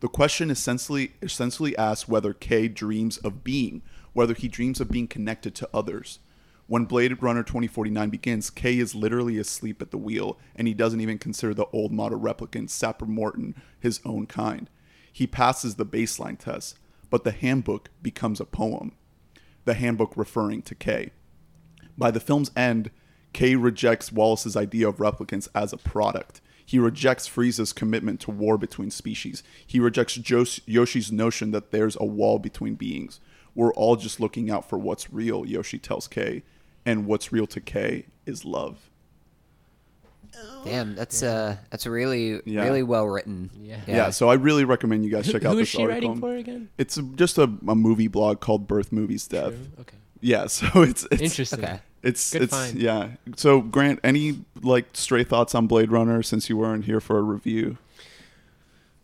[SPEAKER 4] The question essentially essentially asks whether Kay dreams of being, whether he dreams of being connected to others. When Blade Runner 2049 begins, Kay is literally asleep at the wheel, and he doesn't even consider the old model replicant Sapper Morton his own kind. He passes the baseline test, but the handbook becomes a poem. The handbook referring to Kay. By the film's end, Kay rejects Wallace's idea of replicants as a product. He rejects Freysa's commitment to war between species. He rejects Joshi's notion that there's a wall between beings. We're all just looking out for what's real. Joshi tells Kay, and what's real to Kay is love.
[SPEAKER 2] Damn, that's uh, that's really
[SPEAKER 4] Yeah.
[SPEAKER 2] really well written.
[SPEAKER 1] Yeah.
[SPEAKER 4] Yeah. so I really recommend you guys check out
[SPEAKER 1] Who is
[SPEAKER 4] this
[SPEAKER 1] she
[SPEAKER 4] article.
[SPEAKER 1] writing for again?
[SPEAKER 4] It's just a, a movie blog called Birth Movies Death.
[SPEAKER 1] True. Okay.
[SPEAKER 4] Yeah, [LAUGHS] so it's it's
[SPEAKER 1] Interesting.
[SPEAKER 2] Okay.
[SPEAKER 4] it's
[SPEAKER 1] Good
[SPEAKER 4] it's
[SPEAKER 1] find.
[SPEAKER 4] yeah. So Grant, any like stray thoughts on Blade Runner since you weren't here for a review?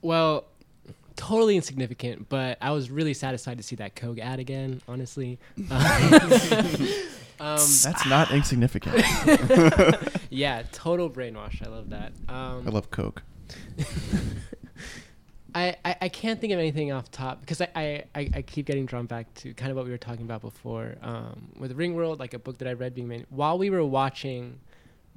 [SPEAKER 1] Well, totally insignificant, but I was really satisfied to see that Coke ad again. Honestly. [LAUGHS] [LAUGHS] um,
[SPEAKER 3] That's not insignificant. [LAUGHS]
[SPEAKER 1] yeah, total brainwash. I love that. Um,
[SPEAKER 3] I love Coke.
[SPEAKER 1] I, I, I can't think of anything off top because I, I, I, I keep getting drawn back to kind of what we were talking about before um, with Ringworld, like a book that I read being made while we were watching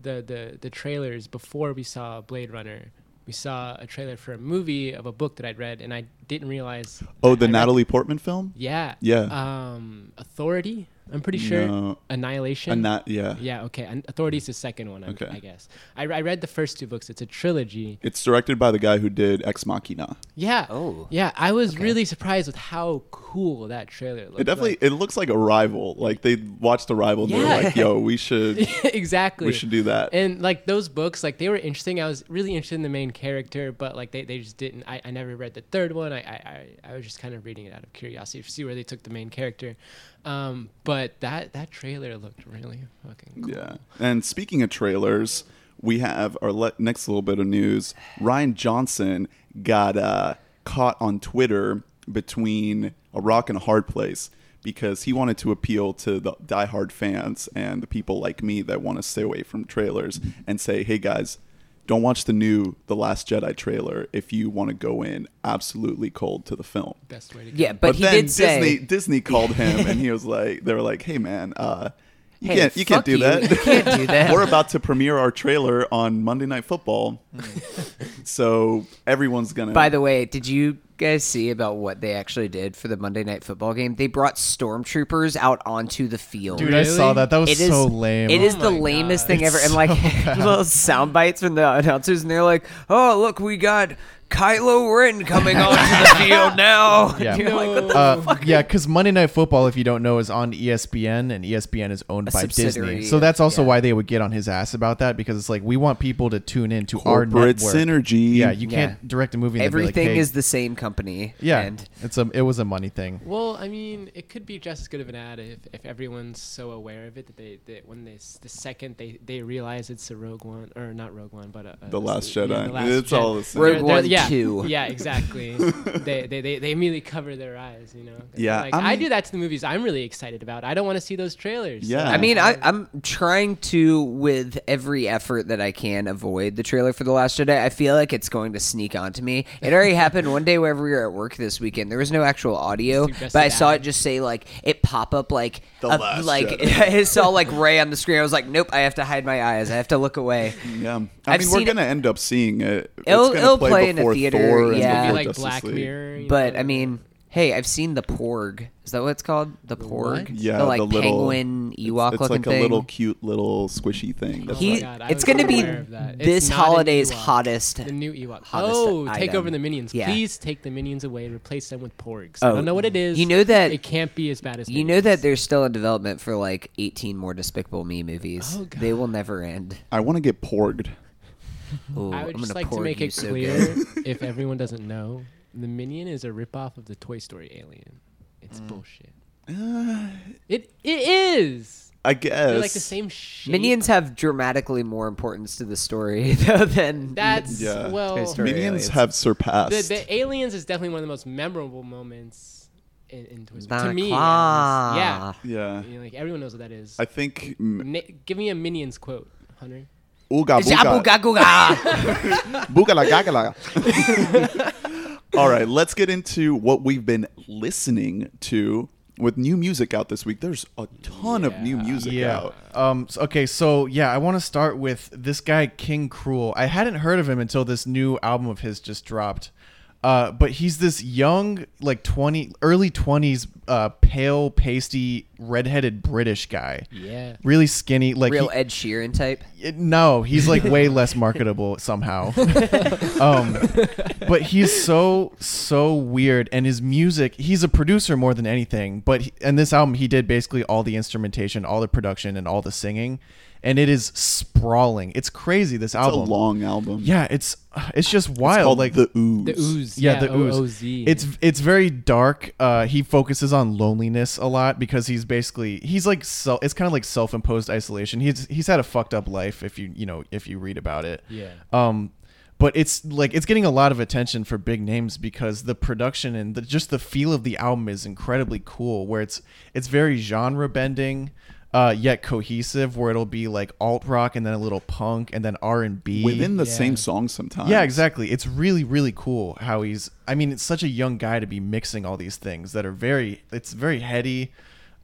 [SPEAKER 1] the, the, the trailers before we saw Blade Runner. We saw a trailer for a movie of a book that I'd read, and I didn't realize.
[SPEAKER 4] Oh, the
[SPEAKER 1] I read-
[SPEAKER 4] Natalie Portman film?
[SPEAKER 1] Yeah.
[SPEAKER 4] Yeah.
[SPEAKER 1] Um, Authority. I'm pretty sure.
[SPEAKER 4] No.
[SPEAKER 1] Annihilation.
[SPEAKER 4] And that yeah.
[SPEAKER 1] yeah. Okay. And Authority is the second one. I,
[SPEAKER 4] Okay.
[SPEAKER 1] I guess. I, I read the first two books. It's a trilogy.
[SPEAKER 4] It's directed by the guy who did Ex Machina.
[SPEAKER 1] Yeah.
[SPEAKER 2] Oh.
[SPEAKER 1] Yeah, I was
[SPEAKER 2] Okay.
[SPEAKER 1] really surprised with how cool that trailer looked.
[SPEAKER 4] It definitely
[SPEAKER 1] like.
[SPEAKER 4] it looks like Arrival. Like they watched Arrival and
[SPEAKER 1] Yeah.
[SPEAKER 4] they're like, "Yo, we [LAUGHS] should
[SPEAKER 1] exactly.
[SPEAKER 4] we should do that."
[SPEAKER 1] And like those books, like they were interesting. I was really interested in the main character, but like they, they just didn't. I, I never read the third one. I, I I I was just kind of reading it out of curiosity to see where they took the main character. Um, but that that trailer looked really fucking cool.
[SPEAKER 4] Yeah. And speaking of trailers, we have our le- next little bit of news. Rian Johnson got uh, caught on Twitter between a rock and a hard place because he wanted to appeal to the diehard fans and the people like me that want to stay away from trailers and say, "Hey guys, don't watch the new The Last Jedi trailer if you want to go in absolutely cold to the film."
[SPEAKER 1] Best way to go.
[SPEAKER 2] Yeah, but, he
[SPEAKER 4] then
[SPEAKER 2] did
[SPEAKER 4] Disney
[SPEAKER 2] say,
[SPEAKER 4] Disney called him [LAUGHS] and he was like, they were like, "Hey man, uh, you
[SPEAKER 2] Hey,
[SPEAKER 4] can't you can't do
[SPEAKER 2] you.
[SPEAKER 4] that.
[SPEAKER 2] You can't do that." [LAUGHS]
[SPEAKER 4] We're about to premiere our trailer on Monday Night Football, [LAUGHS] so everyone's gonna.
[SPEAKER 2] By the way, did you guys see about what they actually did for the Monday Night Football game? They brought stormtroopers out onto the field.
[SPEAKER 3] Dude, I saw that. That was
[SPEAKER 2] It is
[SPEAKER 3] so lame.
[SPEAKER 2] It is
[SPEAKER 1] Oh
[SPEAKER 2] the lamest
[SPEAKER 1] God.
[SPEAKER 2] thing ever.
[SPEAKER 3] It's
[SPEAKER 2] And like
[SPEAKER 3] so [LAUGHS]
[SPEAKER 2] little sound bites from the announcers, and they're like, "Oh, look, we got Kylo Ren coming [LAUGHS] onto the field now."
[SPEAKER 3] Yeah.
[SPEAKER 2] You're like, what the
[SPEAKER 3] Uh,
[SPEAKER 2] fuck?
[SPEAKER 3] yeah, because Monday Night Football, if you don't know, is on ESPN, and ESPN is owned
[SPEAKER 2] A
[SPEAKER 3] by
[SPEAKER 2] subsidiary
[SPEAKER 3] Disney. So
[SPEAKER 2] of-
[SPEAKER 3] that's also
[SPEAKER 2] yeah.
[SPEAKER 3] why they would get on his ass about that because it's like we want people to tune in to our
[SPEAKER 4] corporate
[SPEAKER 3] network.
[SPEAKER 4] synergy.
[SPEAKER 3] Yeah, you
[SPEAKER 2] Yeah.
[SPEAKER 3] can't direct a movie. And then be like,
[SPEAKER 2] Everything
[SPEAKER 3] hey-
[SPEAKER 2] is the same company.
[SPEAKER 3] yeah.
[SPEAKER 2] and
[SPEAKER 3] it's a it was a money thing.
[SPEAKER 1] Well, I mean, it could be just as good of an ad if, if everyone's so aware of it that they that when they the second they, they realize it's a Rogue One or not Rogue One but a, a,
[SPEAKER 4] The
[SPEAKER 1] a-
[SPEAKER 4] Last
[SPEAKER 1] yeah,
[SPEAKER 4] Jedi.
[SPEAKER 1] the Last
[SPEAKER 4] It's
[SPEAKER 1] Jedi.
[SPEAKER 4] all the same.
[SPEAKER 2] Rogue
[SPEAKER 1] They're- they're-
[SPEAKER 2] One
[SPEAKER 1] yeah,
[SPEAKER 2] 2. [LAUGHS]
[SPEAKER 1] Yeah, exactly. [LAUGHS] they, they, they they immediately cover their eyes, you know.
[SPEAKER 4] Yeah,
[SPEAKER 1] like,
[SPEAKER 4] I
[SPEAKER 1] I, do that to the movies I'm really excited about. I don't want to see those trailers. so-
[SPEAKER 4] Yeah.
[SPEAKER 2] I mean, I, I'm trying to, with every effort that I can, avoid the trailer for The Last Jedi. I feel like it's going to sneak onto me. It already happened one day whenever we were at work this weekend. There was no actual audio, but I saw it just say like it pop up like
[SPEAKER 4] The
[SPEAKER 2] a-
[SPEAKER 4] Last
[SPEAKER 2] like
[SPEAKER 4] Jedi. [LAUGHS]
[SPEAKER 2] I saw like Rey on the screen. I was like, nope, I have to hide my eyes. I have to look away. [LAUGHS]
[SPEAKER 4] Yeah, I
[SPEAKER 2] I've
[SPEAKER 4] mean, we're gonna end up seeing it. It's
[SPEAKER 2] It'll- it'll
[SPEAKER 4] play,
[SPEAKER 2] play in a theater,
[SPEAKER 4] Thor and
[SPEAKER 2] yeah.
[SPEAKER 1] It'd be
[SPEAKER 4] before
[SPEAKER 1] like
[SPEAKER 4] Justice
[SPEAKER 1] Black
[SPEAKER 4] League.
[SPEAKER 1] Mirror.
[SPEAKER 2] But
[SPEAKER 1] know,
[SPEAKER 2] I mean, hey, I've seen the Porg. Is that what it's called? The Porg.
[SPEAKER 1] what?
[SPEAKER 4] Yeah,
[SPEAKER 2] the like
[SPEAKER 4] the little
[SPEAKER 2] penguin Ewok
[SPEAKER 4] It's
[SPEAKER 2] looking
[SPEAKER 4] like a little cute little squishy thing. That's oh
[SPEAKER 2] He,
[SPEAKER 1] my
[SPEAKER 4] like,
[SPEAKER 1] God, I
[SPEAKER 2] it's
[SPEAKER 1] was
[SPEAKER 2] going to be
[SPEAKER 1] unaware of that. It's
[SPEAKER 2] this
[SPEAKER 1] not an
[SPEAKER 2] holiday's
[SPEAKER 1] Ewok.
[SPEAKER 2] hottest.
[SPEAKER 1] the new Ewok.
[SPEAKER 2] hottest
[SPEAKER 1] Oh, take
[SPEAKER 2] item.
[SPEAKER 1] over the minions.
[SPEAKER 2] Yeah.
[SPEAKER 1] Please take the minions away and replace them with porgs.
[SPEAKER 2] Oh,
[SPEAKER 1] I don't know what it is.
[SPEAKER 2] you know that-
[SPEAKER 1] it can't be as bad as
[SPEAKER 2] You know
[SPEAKER 1] minions.
[SPEAKER 2] that there's still in development for like 18 more Despicable Me movies.
[SPEAKER 1] Oh,
[SPEAKER 2] They will never end.
[SPEAKER 4] I want to get porged.
[SPEAKER 2] Ooh,
[SPEAKER 1] I would
[SPEAKER 2] I'm
[SPEAKER 1] just
[SPEAKER 2] gonna
[SPEAKER 1] like to
[SPEAKER 2] porg
[SPEAKER 1] make
[SPEAKER 2] you
[SPEAKER 1] it
[SPEAKER 2] so
[SPEAKER 1] clear,
[SPEAKER 2] good.
[SPEAKER 1] if everyone doesn't know, the minion is a ripoff of the Toy Story alien.
[SPEAKER 2] Mm.
[SPEAKER 1] It's bullshit. [SIGHS] it it is.
[SPEAKER 4] I guess.
[SPEAKER 1] They're like the same shape.
[SPEAKER 2] Minions have dramatically more importance to the story [LAUGHS] though than
[SPEAKER 1] That's
[SPEAKER 4] Yeah.
[SPEAKER 2] Toy
[SPEAKER 1] well.
[SPEAKER 2] Story.
[SPEAKER 4] Minions
[SPEAKER 2] aliens.
[SPEAKER 4] have surpassed.
[SPEAKER 1] the aliens is definitely one of the most memorable moments in, in Toy Story.
[SPEAKER 2] The
[SPEAKER 1] To me,
[SPEAKER 2] claw.
[SPEAKER 1] at least.
[SPEAKER 4] yeah,
[SPEAKER 1] yeah. You know, like everyone knows what that is.
[SPEAKER 4] I think. mm,
[SPEAKER 1] Na- give me a minions quote, Hunter.
[SPEAKER 4] Ooga
[SPEAKER 2] Jabu
[SPEAKER 4] booga,
[SPEAKER 2] gaguga. [LAUGHS] [LAUGHS]
[SPEAKER 4] boogala gagala. All right, let's get into what we've been listening to with new music out this week. There's a ton of new music
[SPEAKER 3] Yeah.
[SPEAKER 4] out.
[SPEAKER 3] Um. so- okay. So yeah, I want to start with this guy King Krule. I hadn't heard of him until this new album of his just dropped. Uh, but he's this young, like twenty, early twenties, uh, pale, pasty, redheaded British guy.
[SPEAKER 1] Yeah.
[SPEAKER 3] Really skinny, like
[SPEAKER 2] Real
[SPEAKER 3] he-
[SPEAKER 2] Ed Sheeran type.
[SPEAKER 3] no, he's like way [LAUGHS] less marketable somehow. [LAUGHS] um, but he's so so weird, and his music. He's a producer more than anything. But he, and this album, he did basically all the instrumentation, all the production, and all the singing, and it is sprawling. It's crazy. This album.
[SPEAKER 4] It's a long album.
[SPEAKER 3] yeah, it's it's just wild.
[SPEAKER 4] called
[SPEAKER 3] like
[SPEAKER 4] the ooze.
[SPEAKER 1] The ooze.
[SPEAKER 3] yeah, the ooze.
[SPEAKER 1] O-O-Z.
[SPEAKER 3] It's it's very dark. Uh, he focuses on loneliness a lot because he's basically he's like self. It's kind of like self-imposed isolation. He's he's had a fucked up life if you you know if you read about it.
[SPEAKER 1] Yeah.
[SPEAKER 3] Um, but it's like it's getting a lot of attention for big names because the production and the, just the feel of the album is incredibly cool. Where it's it's very genre bending. Uh, yet cohesive, where it'll be like alt rock and then a little punk and then R and B
[SPEAKER 4] within the
[SPEAKER 1] Yeah.
[SPEAKER 4] same song sometimes.
[SPEAKER 3] yeah, exactly. It's really, really cool how he's. I mean, it's such a young guy to be mixing all these things that are very. It's very heady.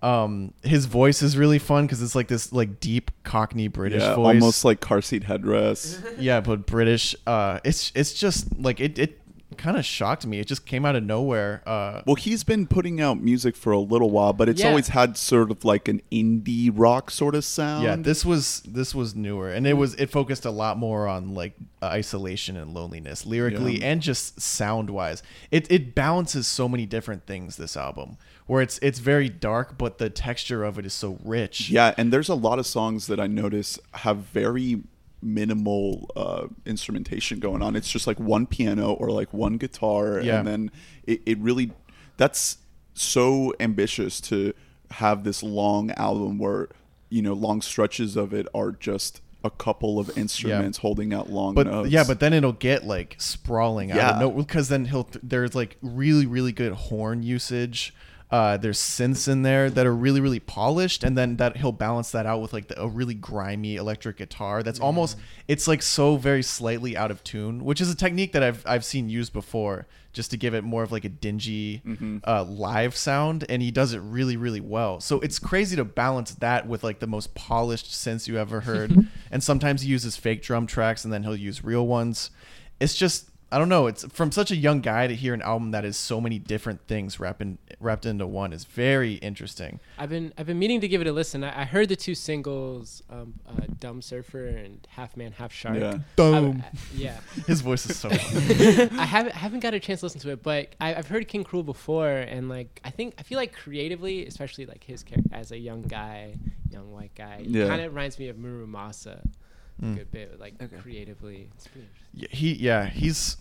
[SPEAKER 3] Um, his voice is really fun because it's like this like deep Cockney British
[SPEAKER 4] Yeah,
[SPEAKER 3] voice.
[SPEAKER 4] almost like car seat headrest.
[SPEAKER 3] yeah, but British. Uh, it's it's just like it. It kind of shocked me. It just came out of nowhere. Uh,
[SPEAKER 4] Well, he's been putting out music for a little while, but it's
[SPEAKER 1] Yeah.
[SPEAKER 4] always had sort of like an indie rock sort of sound.
[SPEAKER 3] yeah, this was this was newer, and it was it focused a lot more on like isolation and loneliness, lyrically
[SPEAKER 4] Yeah.
[SPEAKER 3] and just sound wise. It it balances so many different things. This album, where it's it's very dark, but the texture of it is so rich.
[SPEAKER 4] Yeah, and there's a lot of songs that I notice have very minimal uh, instrumentation going on. It's just like one piano or like one guitar,
[SPEAKER 3] Yeah.
[SPEAKER 4] and then it, it really that's so ambitious to have this long album where you know long stretches of it are just a couple of instruments holding out long
[SPEAKER 3] But
[SPEAKER 4] notes.
[SPEAKER 3] yeah, but then it'll get like sprawling out
[SPEAKER 4] Yeah.
[SPEAKER 3] of no because then he'll there's like really really good horn usage. Uh, there's synths in there that are really really polished, and then that he'll balance that out with like the, a really grimy electric guitar. That's almost it's like so very slightly out of tune, which is a technique that I've I've seen used before, just to give it more of like a dingy uh, live sound, and he does it really really well. So it's crazy to balance that with like the most polished synths you ever heard, [LAUGHS] and sometimes he uses fake drum tracks, and then he'll use real ones. It's just I don't know. It's from such a young guy to hear an album that is so many different things wrapped in, wrapped into one is very interesting.
[SPEAKER 1] I've been I've been meaning to give it a listen. I, I heard the two singles, um, uh, "Dumb Surfer" and "Half Man, Half Shark."
[SPEAKER 4] Yeah.
[SPEAKER 1] I-
[SPEAKER 3] Boom.
[SPEAKER 1] Yeah. [LAUGHS]
[SPEAKER 3] His voice is so. [LAUGHS]
[SPEAKER 1] I haven't haven't got a chance to listen to it, but I, I've heard King Krule before, and like I think I feel like creatively, especially like his character as a young guy, young white guy,
[SPEAKER 4] Yeah.
[SPEAKER 1] kind of reminds me of Mura Masa a
[SPEAKER 3] Mm.
[SPEAKER 1] good bit, like
[SPEAKER 2] Okay.
[SPEAKER 1] creatively. It's pretty.
[SPEAKER 3] Yeah, he yeah he's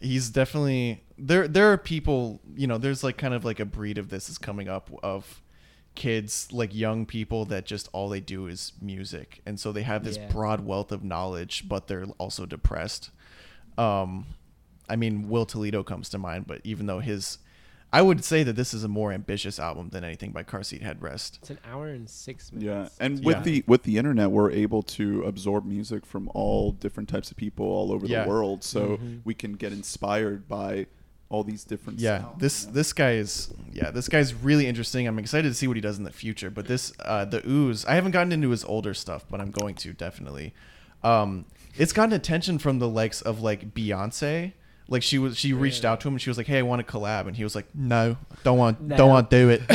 [SPEAKER 3] he's definitely there there are people you know there's like kind of like a breed of this is coming up of kids like young people that just all they do is music and so they have this
[SPEAKER 1] Yeah.
[SPEAKER 3] broad wealth of knowledge but they're also depressed um i mean will toledo comes to mind but even though his i would say that this is a more ambitious album than anything by car seat headrest
[SPEAKER 1] It's an hour and six minutes.
[SPEAKER 4] Yeah, and with
[SPEAKER 3] Yeah.
[SPEAKER 4] the with the internet, we're able to absorb music from all different types of people all over
[SPEAKER 3] Yeah.
[SPEAKER 4] the world, so
[SPEAKER 1] Mhm.
[SPEAKER 4] we can get inspired by all these different.
[SPEAKER 3] yeah
[SPEAKER 4] sounds,
[SPEAKER 3] this
[SPEAKER 4] you know?
[SPEAKER 3] this guy is yeah this guy's really interesting i'm excited to see what he does in the future but this uh the OOZ i haven't gotten into his older stuff but i'm going to definitely um it's gotten attention from the likes of like beyonce like she was she reached
[SPEAKER 1] Really?
[SPEAKER 3] out to him and she was like hey i want to collab and he was like no don't want
[SPEAKER 2] No.
[SPEAKER 3] don't want to do it [LAUGHS]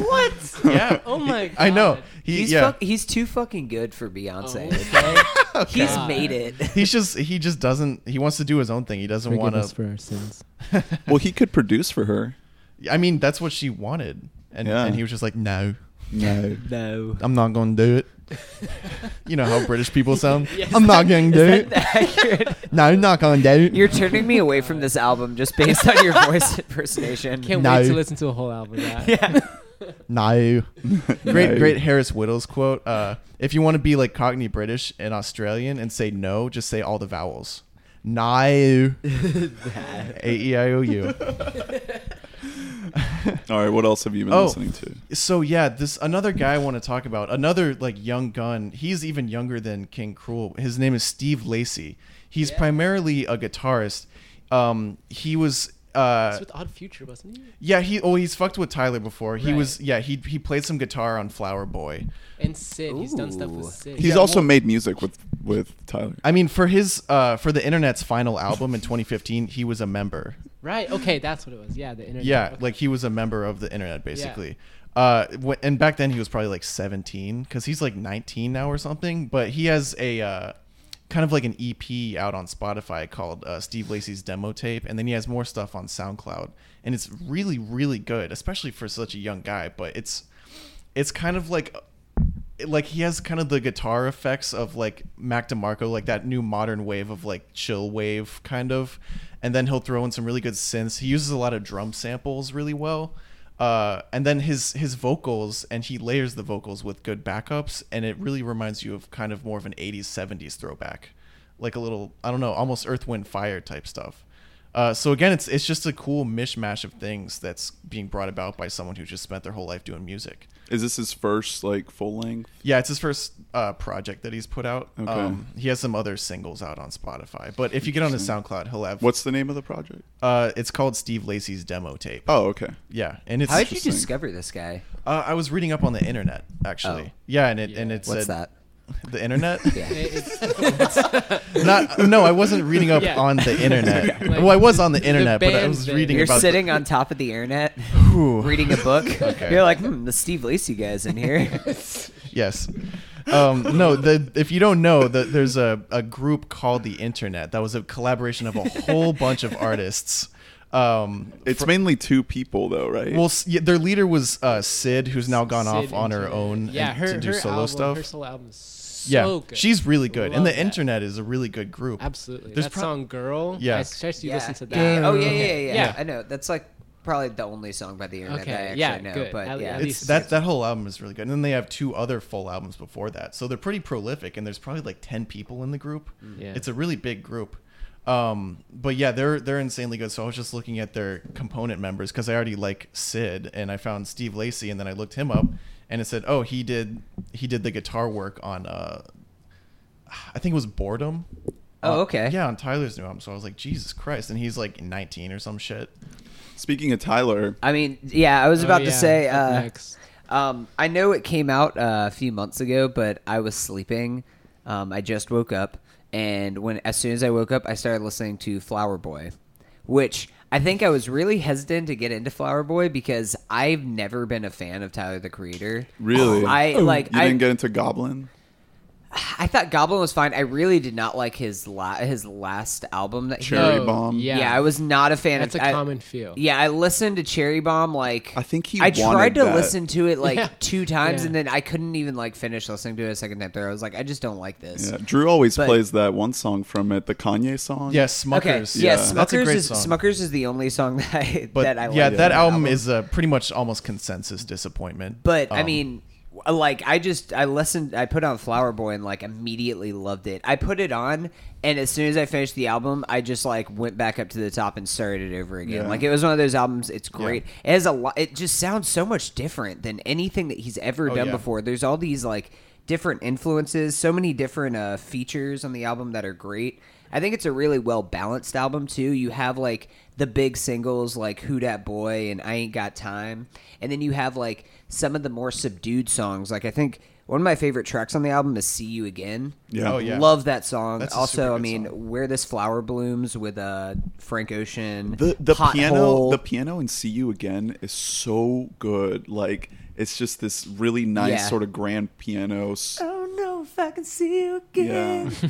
[SPEAKER 1] what?
[SPEAKER 3] yeah
[SPEAKER 1] Oh my god. [LAUGHS]
[SPEAKER 3] i know he
[SPEAKER 2] he's
[SPEAKER 3] yeah
[SPEAKER 2] fuck, he's too fucking good for Beyonce.
[SPEAKER 1] Oh.
[SPEAKER 2] Okay, [LAUGHS] he's
[SPEAKER 1] God.
[SPEAKER 2] made it.
[SPEAKER 3] he's just he just doesn't he wants to do his own thing he doesn't
[SPEAKER 1] Forgive
[SPEAKER 3] want
[SPEAKER 1] us
[SPEAKER 3] to
[SPEAKER 1] for our sins.
[SPEAKER 4] well, he could produce for her.
[SPEAKER 3] i mean that's what she wanted and
[SPEAKER 4] Yeah.
[SPEAKER 3] and he was just like no
[SPEAKER 4] No,
[SPEAKER 2] No.
[SPEAKER 3] I'm not going to do it. [LAUGHS] you know how British people [LAUGHS] sound.
[SPEAKER 1] Yes.
[SPEAKER 3] I'm not going to do it.
[SPEAKER 2] Accurate. [LAUGHS]
[SPEAKER 3] No, I'm not going to do it.
[SPEAKER 2] You're turning me away from this album just based on your voice impersonation.
[SPEAKER 1] Can't
[SPEAKER 3] No.
[SPEAKER 1] wait to listen to a whole album of
[SPEAKER 2] yeah.
[SPEAKER 3] no. Great,
[SPEAKER 4] No.
[SPEAKER 3] great Harris Wittels quote. Uh, if you want to be like Cockney British and Australian and say no, just say all the vowels. No. A E I O U.
[SPEAKER 4] All right, what else have you been
[SPEAKER 3] Oh.
[SPEAKER 4] listening to?
[SPEAKER 3] So yeah, this another guy I want to talk about. Another like young gun. He's even younger than King Krule. His name is Steve Lacy. He's
[SPEAKER 1] Yeah.
[SPEAKER 3] primarily a guitarist. Um, he was uh,
[SPEAKER 1] It's with Odd Future, wasn't he?
[SPEAKER 3] yeah, he oh he's fucked with Tyler before. He
[SPEAKER 1] Right.
[SPEAKER 3] was yeah he he played some guitar on Flower Boy.
[SPEAKER 1] And Sid. He's done stuff
[SPEAKER 2] Ooh.
[SPEAKER 1] with Sid.
[SPEAKER 4] He's
[SPEAKER 3] Yeah,
[SPEAKER 4] also
[SPEAKER 3] well-
[SPEAKER 4] made music with with Tyler.
[SPEAKER 3] I mean, for his uh for the internet's final album in 2015, he was a member.
[SPEAKER 1] right. Okay, that's what it was. Yeah, the internet.
[SPEAKER 3] Yeah,
[SPEAKER 1] Okay.
[SPEAKER 3] like he was a member of the internet basically. Uh, wh- and back then he was probably like 17 because he's like 19 now or something. But he has a uh, kind of like an EP out on Spotify called uh, Steve Lacy's demo tape, and then he has more stuff on SoundCloud, and it's really really good, especially for such a young guy. But it's it's kind of like like he has kind of the guitar effects of like Mac DeMarco, like that new modern wave of like chill wave kind of, and then he'll throw in some really good synths. He uses a lot of drum samples really well, uh, and then his his vocals and he layers the vocals with good backups, and it really reminds you of kind of more of an '80s '70s throwback, like a little I don't know, almost Earth Wind Fire type stuff. Uh, so again, it's it's just a cool mishmash of things that's being brought about by someone who just spent their whole life doing music.
[SPEAKER 4] Is this his first like full length?
[SPEAKER 3] Yeah, it's his first uh, project that he's put out.
[SPEAKER 4] Okay.
[SPEAKER 3] Um, he has some other singles out on Spotify, but if you get on his SoundCloud, he'll have.
[SPEAKER 4] What's the name of the project?
[SPEAKER 3] Uh, it's called Steve Lacy's demo tape.
[SPEAKER 4] Oh, okay.
[SPEAKER 3] Yeah, and it's.
[SPEAKER 2] How did you discover this guy?
[SPEAKER 3] Uh, I was reading up on the internet actually.
[SPEAKER 2] Oh.
[SPEAKER 3] Yeah, and it and
[SPEAKER 1] Yeah.
[SPEAKER 3] it
[SPEAKER 2] What's
[SPEAKER 3] said
[SPEAKER 2] that?
[SPEAKER 3] The internet. [LAUGHS]
[SPEAKER 2] Yeah.
[SPEAKER 1] It- [LAUGHS] it's,
[SPEAKER 3] Not no, I wasn't reading up
[SPEAKER 1] Yeah.
[SPEAKER 3] on the internet. [LAUGHS]
[SPEAKER 1] Like,
[SPEAKER 3] well, I was on the
[SPEAKER 1] the
[SPEAKER 3] internet, but I
[SPEAKER 1] band
[SPEAKER 3] was
[SPEAKER 1] band.
[SPEAKER 3] reading
[SPEAKER 2] You're
[SPEAKER 3] about.
[SPEAKER 2] sitting on top of the internet,
[SPEAKER 3] Ooh.
[SPEAKER 2] reading a book.
[SPEAKER 3] Okay.
[SPEAKER 2] You're like, hmm, the Steve Lacy guy's in here.
[SPEAKER 3] Yes. Um, no, the if you don't know, the, there's a, a group called the Internet that was a collaboration of a whole bunch of artists. Um,
[SPEAKER 4] It's mainly two people though, right?
[SPEAKER 3] Well, yeah, their leader was uh, Sid, who's now gone
[SPEAKER 1] Sid
[SPEAKER 3] off on her
[SPEAKER 1] Internet.
[SPEAKER 3] own
[SPEAKER 1] Yeah,
[SPEAKER 3] and
[SPEAKER 1] her,
[SPEAKER 3] to do
[SPEAKER 1] her
[SPEAKER 3] solo
[SPEAKER 1] album,
[SPEAKER 3] stuff.
[SPEAKER 1] Her solo album is so
[SPEAKER 3] yeah,
[SPEAKER 1] good.
[SPEAKER 3] she's really good, and the
[SPEAKER 1] that.
[SPEAKER 3] Internet is a really good group.
[SPEAKER 1] Absolutely.
[SPEAKER 3] There's
[SPEAKER 1] that
[SPEAKER 3] pro-
[SPEAKER 1] song "Girl."
[SPEAKER 3] Yeah.
[SPEAKER 1] I especially
[SPEAKER 2] yeah.
[SPEAKER 1] listen to that.
[SPEAKER 2] Yeah. Oh yeah, yeah, yeah, yeah,
[SPEAKER 1] Yeah.
[SPEAKER 2] I know. That's like probably the only song by the internet
[SPEAKER 1] Okay,
[SPEAKER 2] that I actually
[SPEAKER 1] yeah,
[SPEAKER 2] know.
[SPEAKER 1] good.
[SPEAKER 2] But
[SPEAKER 1] At-
[SPEAKER 2] yeah,
[SPEAKER 3] It's that that whole album is really good, and then they have two other full albums before that, so they're pretty prolific. And there's probably like ten people in the group.
[SPEAKER 1] Yeah.
[SPEAKER 3] It's a really big group. Um, but yeah, they're they're insanely good. So I was just looking at their component members because I already like Sid, and I found Steve Lacy, and then I looked him up, and it said, oh, he did he did the guitar work on uh, I think it was Boredom.
[SPEAKER 2] Oh,
[SPEAKER 3] Uh,
[SPEAKER 2] okay.
[SPEAKER 3] Yeah, on Tyler's new album. So I was like, Jesus Christ, and he's like 19 or some shit.
[SPEAKER 4] Speaking of Tyler,
[SPEAKER 2] I mean, yeah, I was
[SPEAKER 1] Oh,
[SPEAKER 2] about
[SPEAKER 1] yeah,
[SPEAKER 2] to say. Uh,
[SPEAKER 1] next.
[SPEAKER 2] Um, I know it came out uh, a few months ago, but I was sleeping. Um, I just woke up, and when as soon as I woke up, I started listening to Flower Boy, which I think I was really hesitant to get into Flower Boy because I've never been a fan of Tyler the Creator.
[SPEAKER 4] Really?
[SPEAKER 2] I oh, like.
[SPEAKER 4] you
[SPEAKER 2] I,
[SPEAKER 4] didn't get into Goblin?
[SPEAKER 2] I thought Goblin was fine. I really did not like his la- his last album that
[SPEAKER 4] Cherry
[SPEAKER 2] he.
[SPEAKER 4] Bomb?
[SPEAKER 1] Yeah.
[SPEAKER 2] Yeah, I was not a fan
[SPEAKER 1] That's
[SPEAKER 2] of.
[SPEAKER 1] a
[SPEAKER 2] I-
[SPEAKER 1] common feel.
[SPEAKER 2] Yeah, I listened to Cherry Bomb like
[SPEAKER 4] I think he
[SPEAKER 2] I tried to
[SPEAKER 4] that.
[SPEAKER 2] listen to it like [LAUGHS]
[SPEAKER 1] Yeah.
[SPEAKER 2] two times
[SPEAKER 1] Yeah.
[SPEAKER 2] and then I couldn't even like finish listening to it a second time through. I was like, I just don't like this.
[SPEAKER 4] Yeah, Drew always
[SPEAKER 2] But-
[SPEAKER 4] plays that one song from it, the Kanye song.
[SPEAKER 3] Yeah,
[SPEAKER 2] Okay.
[SPEAKER 3] Smuckers.
[SPEAKER 2] Yeah,
[SPEAKER 4] Yeah.
[SPEAKER 2] Smuckers
[SPEAKER 3] That's a great
[SPEAKER 2] is
[SPEAKER 3] song.
[SPEAKER 2] Smuckers is the only song [LAUGHS] that I
[SPEAKER 3] But
[SPEAKER 2] that I
[SPEAKER 3] yeah,
[SPEAKER 2] like
[SPEAKER 3] that
[SPEAKER 2] on
[SPEAKER 3] album, is uh, pretty much almost consensus disappointment.
[SPEAKER 2] But I
[SPEAKER 3] Um,
[SPEAKER 2] mean, like I just I listened. I put on Flower Boy and like immediately loved it. I put it on, and as soon as I finished the album, I just like went back up to the top and started it over again.
[SPEAKER 4] Yeah.
[SPEAKER 2] Like it was one of those albums. It's great. It has a lot. It just sounds so much different than anything that he's ever
[SPEAKER 3] Oh,
[SPEAKER 2] done
[SPEAKER 3] yeah.
[SPEAKER 2] before. There's all these like different influences, so many different uh, features on the album that are great. I think it's a really well balanced album too. You have like the big singles like Who Dat Boy and I Ain't Got Time, and then you have like some of the more subdued songs. Like I think one of my favorite tracks on the album is See You Again.
[SPEAKER 4] Yeah.
[SPEAKER 3] Oh, yeah.
[SPEAKER 2] Love that song.
[SPEAKER 3] That's
[SPEAKER 2] also, I mean,
[SPEAKER 3] song.
[SPEAKER 2] Where This Flower Blooms with uh Frank Ocean.
[SPEAKER 4] The the
[SPEAKER 2] Hot
[SPEAKER 4] piano
[SPEAKER 2] Hole.
[SPEAKER 4] the piano in See You Again is so good. Like it's just this really nice
[SPEAKER 2] Yeah.
[SPEAKER 4] sort of grand piano.
[SPEAKER 2] don't know if I can see you
[SPEAKER 4] Yeah. [LAUGHS]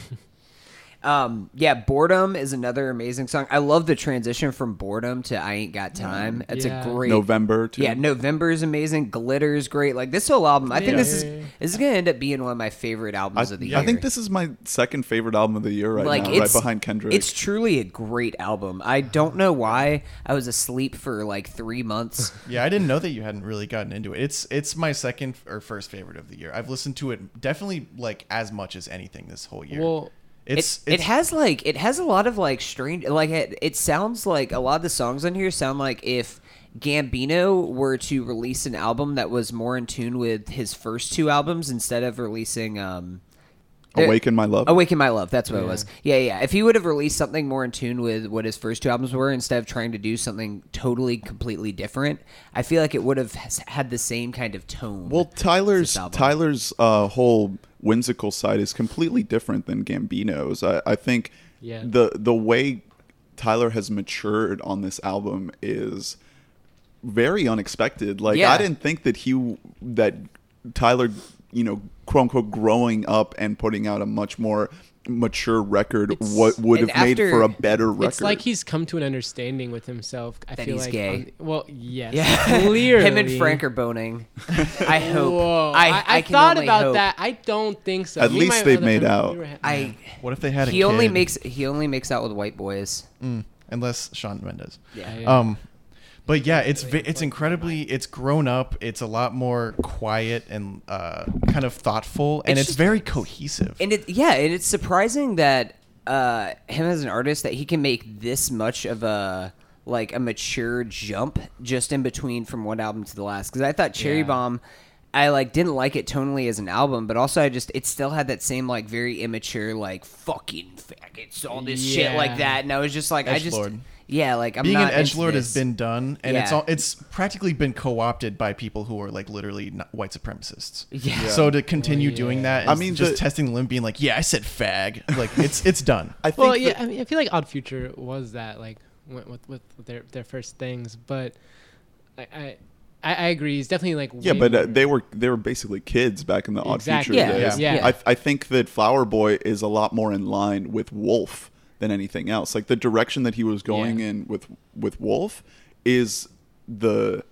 [SPEAKER 2] again. Um, yeah, Boredom is another amazing song. I love the transition from Boredom to I Ain't Got Time. It's
[SPEAKER 1] Yeah.
[SPEAKER 2] a great
[SPEAKER 4] November too.
[SPEAKER 2] Yeah, November is amazing. Glitter is great. Like this whole album, I think this is this is gonna end up being one of my favorite
[SPEAKER 4] I,
[SPEAKER 2] albums of the year.
[SPEAKER 4] I think this is my second favorite album of the year right
[SPEAKER 2] like
[SPEAKER 4] now, right behind Kendrick.
[SPEAKER 2] It's truly a great album. I don't know why I was asleep for like three months. [LAUGHS]
[SPEAKER 3] Yeah, I didn't know that you hadn't really gotten into it. It's it's my second or first favorite of the year. I've listened to it definitely like as much as anything this whole year.
[SPEAKER 1] Well,
[SPEAKER 3] it's
[SPEAKER 2] it, it has like it has a lot of like strange like it, it sounds like a lot of the songs on here sound like if Gambino were to release an album that was more in tune with his first two albums instead of releasing um
[SPEAKER 4] Awaken My Love.
[SPEAKER 2] Awaken My Love. That's what it was. Yeah, yeah. If he would have released something more in tune with what his first two albums were, instead of trying to do something totally, completely different, I feel like it would have had the same kind of tone.
[SPEAKER 4] Well, Tyler's. Tyler's uh, whole whimsical side is completely different than Gambino's. I, I think
[SPEAKER 1] Yeah.
[SPEAKER 4] the the way Tyler has matured on this album is very unexpected. Like
[SPEAKER 2] Yeah.
[SPEAKER 4] I didn't think that he that Tyler, you know, quote unquote, growing up and putting out a much more mature record
[SPEAKER 1] It's-
[SPEAKER 4] what would
[SPEAKER 2] and
[SPEAKER 4] have made for a better record.
[SPEAKER 1] It's like he's come to an understanding with himself. I
[SPEAKER 2] That
[SPEAKER 1] feel
[SPEAKER 2] he's
[SPEAKER 1] like
[SPEAKER 2] gay.
[SPEAKER 1] on- well, yes,
[SPEAKER 2] yeah,
[SPEAKER 1] clearly. [LAUGHS]
[SPEAKER 2] him and Frank are boning. [LAUGHS] I hope.
[SPEAKER 1] Whoa,
[SPEAKER 2] I,
[SPEAKER 1] I, I, thought about
[SPEAKER 2] hope.
[SPEAKER 1] that. I don't think so.
[SPEAKER 4] At
[SPEAKER 1] Me and
[SPEAKER 4] least
[SPEAKER 1] my
[SPEAKER 4] they've made out.
[SPEAKER 1] we
[SPEAKER 2] I.
[SPEAKER 3] What if they had a
[SPEAKER 2] He only
[SPEAKER 3] kid?
[SPEAKER 2] makes he only makes out with white boys.
[SPEAKER 3] Mm, unless Sean Mendes.
[SPEAKER 2] Yeah.
[SPEAKER 1] Yeah.
[SPEAKER 3] Um, but yeah, it's it's incredibly it's grown up. It's a lot more quiet and uh, kind of thoughtful, and
[SPEAKER 2] It's
[SPEAKER 3] it's,
[SPEAKER 2] just-
[SPEAKER 3] very cohesive.
[SPEAKER 2] And it yeah, and it's surprising that uh him as an artist that he can make this much of a like a mature jump just in between from one album to the last. Because I thought Cherry
[SPEAKER 1] Yeah.
[SPEAKER 2] Bomb. I like didn't like it tonally as an album, but also I just it still had that same like very immature like fucking faggots all this shit like that, and I was just like I just yeah like I'm
[SPEAKER 3] Being an edge lord has been done, and it's all it's practically been co-opted by people who are like literally not white supremacists.
[SPEAKER 2] Yeah.
[SPEAKER 3] So to continue
[SPEAKER 1] Well,
[SPEAKER 3] doing
[SPEAKER 1] yeah.
[SPEAKER 3] that,
[SPEAKER 4] I mean,
[SPEAKER 3] just
[SPEAKER 4] the-
[SPEAKER 3] testing the limb, being like, "Yeah, I said fag." [LAUGHS] Like it's it's done.
[SPEAKER 4] I think
[SPEAKER 1] Well, yeah,
[SPEAKER 4] that-
[SPEAKER 1] I mean, I feel like Odd Future was that like with with, with their their first things, but I I, I I agree. He's definitely like
[SPEAKER 4] Yeah, but uh, they were they were basically kids back in the Odd
[SPEAKER 1] Exactly.
[SPEAKER 4] Future
[SPEAKER 2] Yeah,
[SPEAKER 4] days.
[SPEAKER 1] yeah.
[SPEAKER 4] I I think that Flower Boy is a lot more in line with Wolf than anything else. Like the direction that he was going
[SPEAKER 1] Yeah.
[SPEAKER 4] in with with Wolf is the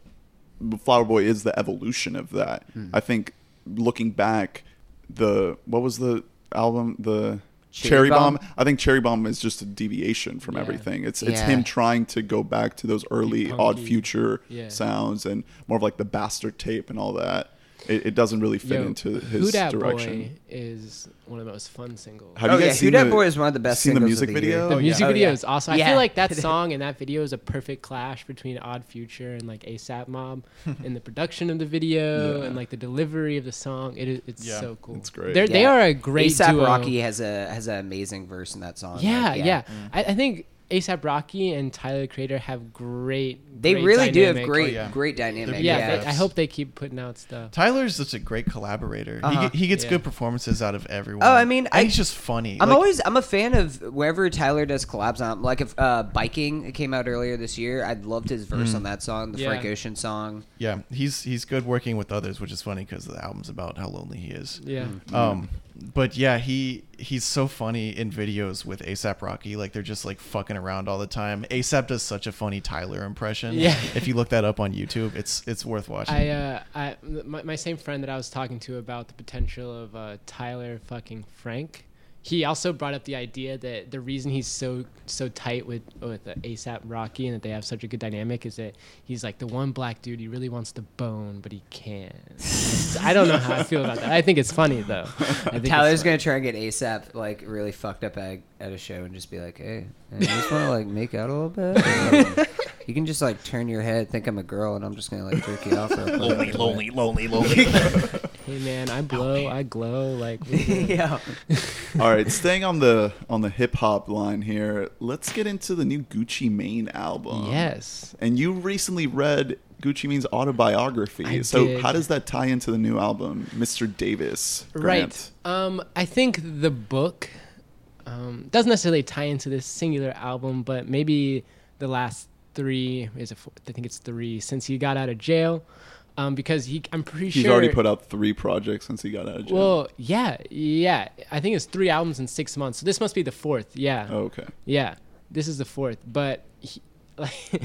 [SPEAKER 4] Flower Boy is the evolution of that.
[SPEAKER 2] Hmm.
[SPEAKER 4] I think looking back, the what was the album the
[SPEAKER 2] Cherry
[SPEAKER 4] Cherry,
[SPEAKER 2] Bomb?
[SPEAKER 4] Bomb? I think Cherry Bomb is just a deviation from
[SPEAKER 1] Yeah.
[SPEAKER 4] everything. It's it's
[SPEAKER 2] Yeah.
[SPEAKER 4] him trying to go back to those early Odd. Future
[SPEAKER 1] Yeah.
[SPEAKER 4] sounds and more of like the bastard tape and all that. It, it doesn't really fit
[SPEAKER 1] Yo,
[SPEAKER 4] into his
[SPEAKER 1] Dat
[SPEAKER 4] direction.
[SPEAKER 1] Boy is one of the most fun singles.
[SPEAKER 4] Have
[SPEAKER 2] oh
[SPEAKER 4] you
[SPEAKER 2] yeah,
[SPEAKER 4] guys
[SPEAKER 2] Who
[SPEAKER 4] seen
[SPEAKER 2] Dat
[SPEAKER 4] the-
[SPEAKER 2] Boy is one of the best.
[SPEAKER 4] seen the
[SPEAKER 2] singles of
[SPEAKER 4] music
[SPEAKER 2] the year.
[SPEAKER 4] video?
[SPEAKER 1] The
[SPEAKER 4] Oh,
[SPEAKER 1] music
[SPEAKER 2] yeah.
[SPEAKER 1] video
[SPEAKER 2] Oh, yeah.
[SPEAKER 1] is awesome. I feel like that [LAUGHS] song and that video is a perfect clash between Odd Future and like ASAP Mob [LAUGHS] in the production of the video
[SPEAKER 4] Yeah.
[SPEAKER 1] and like the delivery of the song. It is it's
[SPEAKER 3] Yeah.
[SPEAKER 1] so cool.
[SPEAKER 4] It's great.
[SPEAKER 1] They're, They are a great
[SPEAKER 2] ASAP
[SPEAKER 1] duo.
[SPEAKER 2] Rocky has a has an amazing verse in that song.
[SPEAKER 1] Yeah,
[SPEAKER 2] Like,
[SPEAKER 1] yeah. Mm. I, I think ASAP Rocky and Tyler the Creator have great.
[SPEAKER 2] They
[SPEAKER 1] great
[SPEAKER 2] really do have great
[SPEAKER 3] Oh, yeah.
[SPEAKER 2] great dynamic.
[SPEAKER 1] Yeah,
[SPEAKER 2] Yeah,
[SPEAKER 1] they- I hope they keep putting out stuff.
[SPEAKER 3] Tyler's such a great collaborator.
[SPEAKER 2] Uh-huh.
[SPEAKER 3] He, he gets
[SPEAKER 1] Yeah.
[SPEAKER 3] good performances out of everyone.
[SPEAKER 2] Oh, I mean,
[SPEAKER 3] and
[SPEAKER 2] I-
[SPEAKER 3] he's just funny.
[SPEAKER 2] I'm
[SPEAKER 3] Like,
[SPEAKER 2] always I'm a fan of wherever Tyler does collabs on. Like if uh, biking came out earlier this year, I loved his verse
[SPEAKER 3] Mm.
[SPEAKER 2] on that song, the
[SPEAKER 1] Yeah.
[SPEAKER 2] Frank Ocean song.
[SPEAKER 3] yeah, he's he's good working with others, which is funny because the album's about how lonely he is.
[SPEAKER 1] Yeah.
[SPEAKER 2] Mm.
[SPEAKER 3] Um, but yeah, he he's so funny in videos with ASAP Rocky. Like they're just like fucking around all the time. ASAP does such a funny Tyler impression.
[SPEAKER 1] Yeah.
[SPEAKER 3] if you look that up on YouTube, it's it's worth watching.
[SPEAKER 1] I, uh, I, my, my same friend that I was talking to about the potential of uh, Tyler fucking Frank. He also brought up the idea that the reason he's so so tight with with uh, ASAP Rocky and that they have such a good dynamic is that he's like the one black dude he really wants to bone but he can't. [LAUGHS] I don't know how I feel about that. I think it's funny though. I think
[SPEAKER 2] Tyler's
[SPEAKER 1] funny.
[SPEAKER 2] gonna try and get ASAP like really fucked up at, at a show and just be like, "Hey, I just want to like make out a little bit? [LAUGHS] You can just like turn your head, think I'm a girl, and I'm just gonna like jerk you off." real quick."
[SPEAKER 3] lonely, lonely, lonely, [LAUGHS] lonely.
[SPEAKER 1] Hey man, I blow, I glow. Like
[SPEAKER 2] yeah.
[SPEAKER 4] All right, staying on the on the hip hop line here, let's get into the new Gucci Mane album.
[SPEAKER 1] yes.
[SPEAKER 4] And you recently read Gucci Mane's autobiography.
[SPEAKER 1] I
[SPEAKER 4] so
[SPEAKER 1] did.
[SPEAKER 4] how does that tie into the new album, Mr. Davis?
[SPEAKER 1] Right. Um, I think the book um, doesn't necessarily tie into this singular album, but maybe the last three is a four, I think it's three since he got out of jail. Um, because he, I'm pretty
[SPEAKER 4] He's
[SPEAKER 1] sure.
[SPEAKER 4] already put out three projects since he got out of jail.
[SPEAKER 1] Well, yeah, yeah. I think it's three albums in six months. So this must be the fourth. Yeah.
[SPEAKER 4] oh, okay.
[SPEAKER 1] Yeah, this is the fourth, but he, like, [LAUGHS]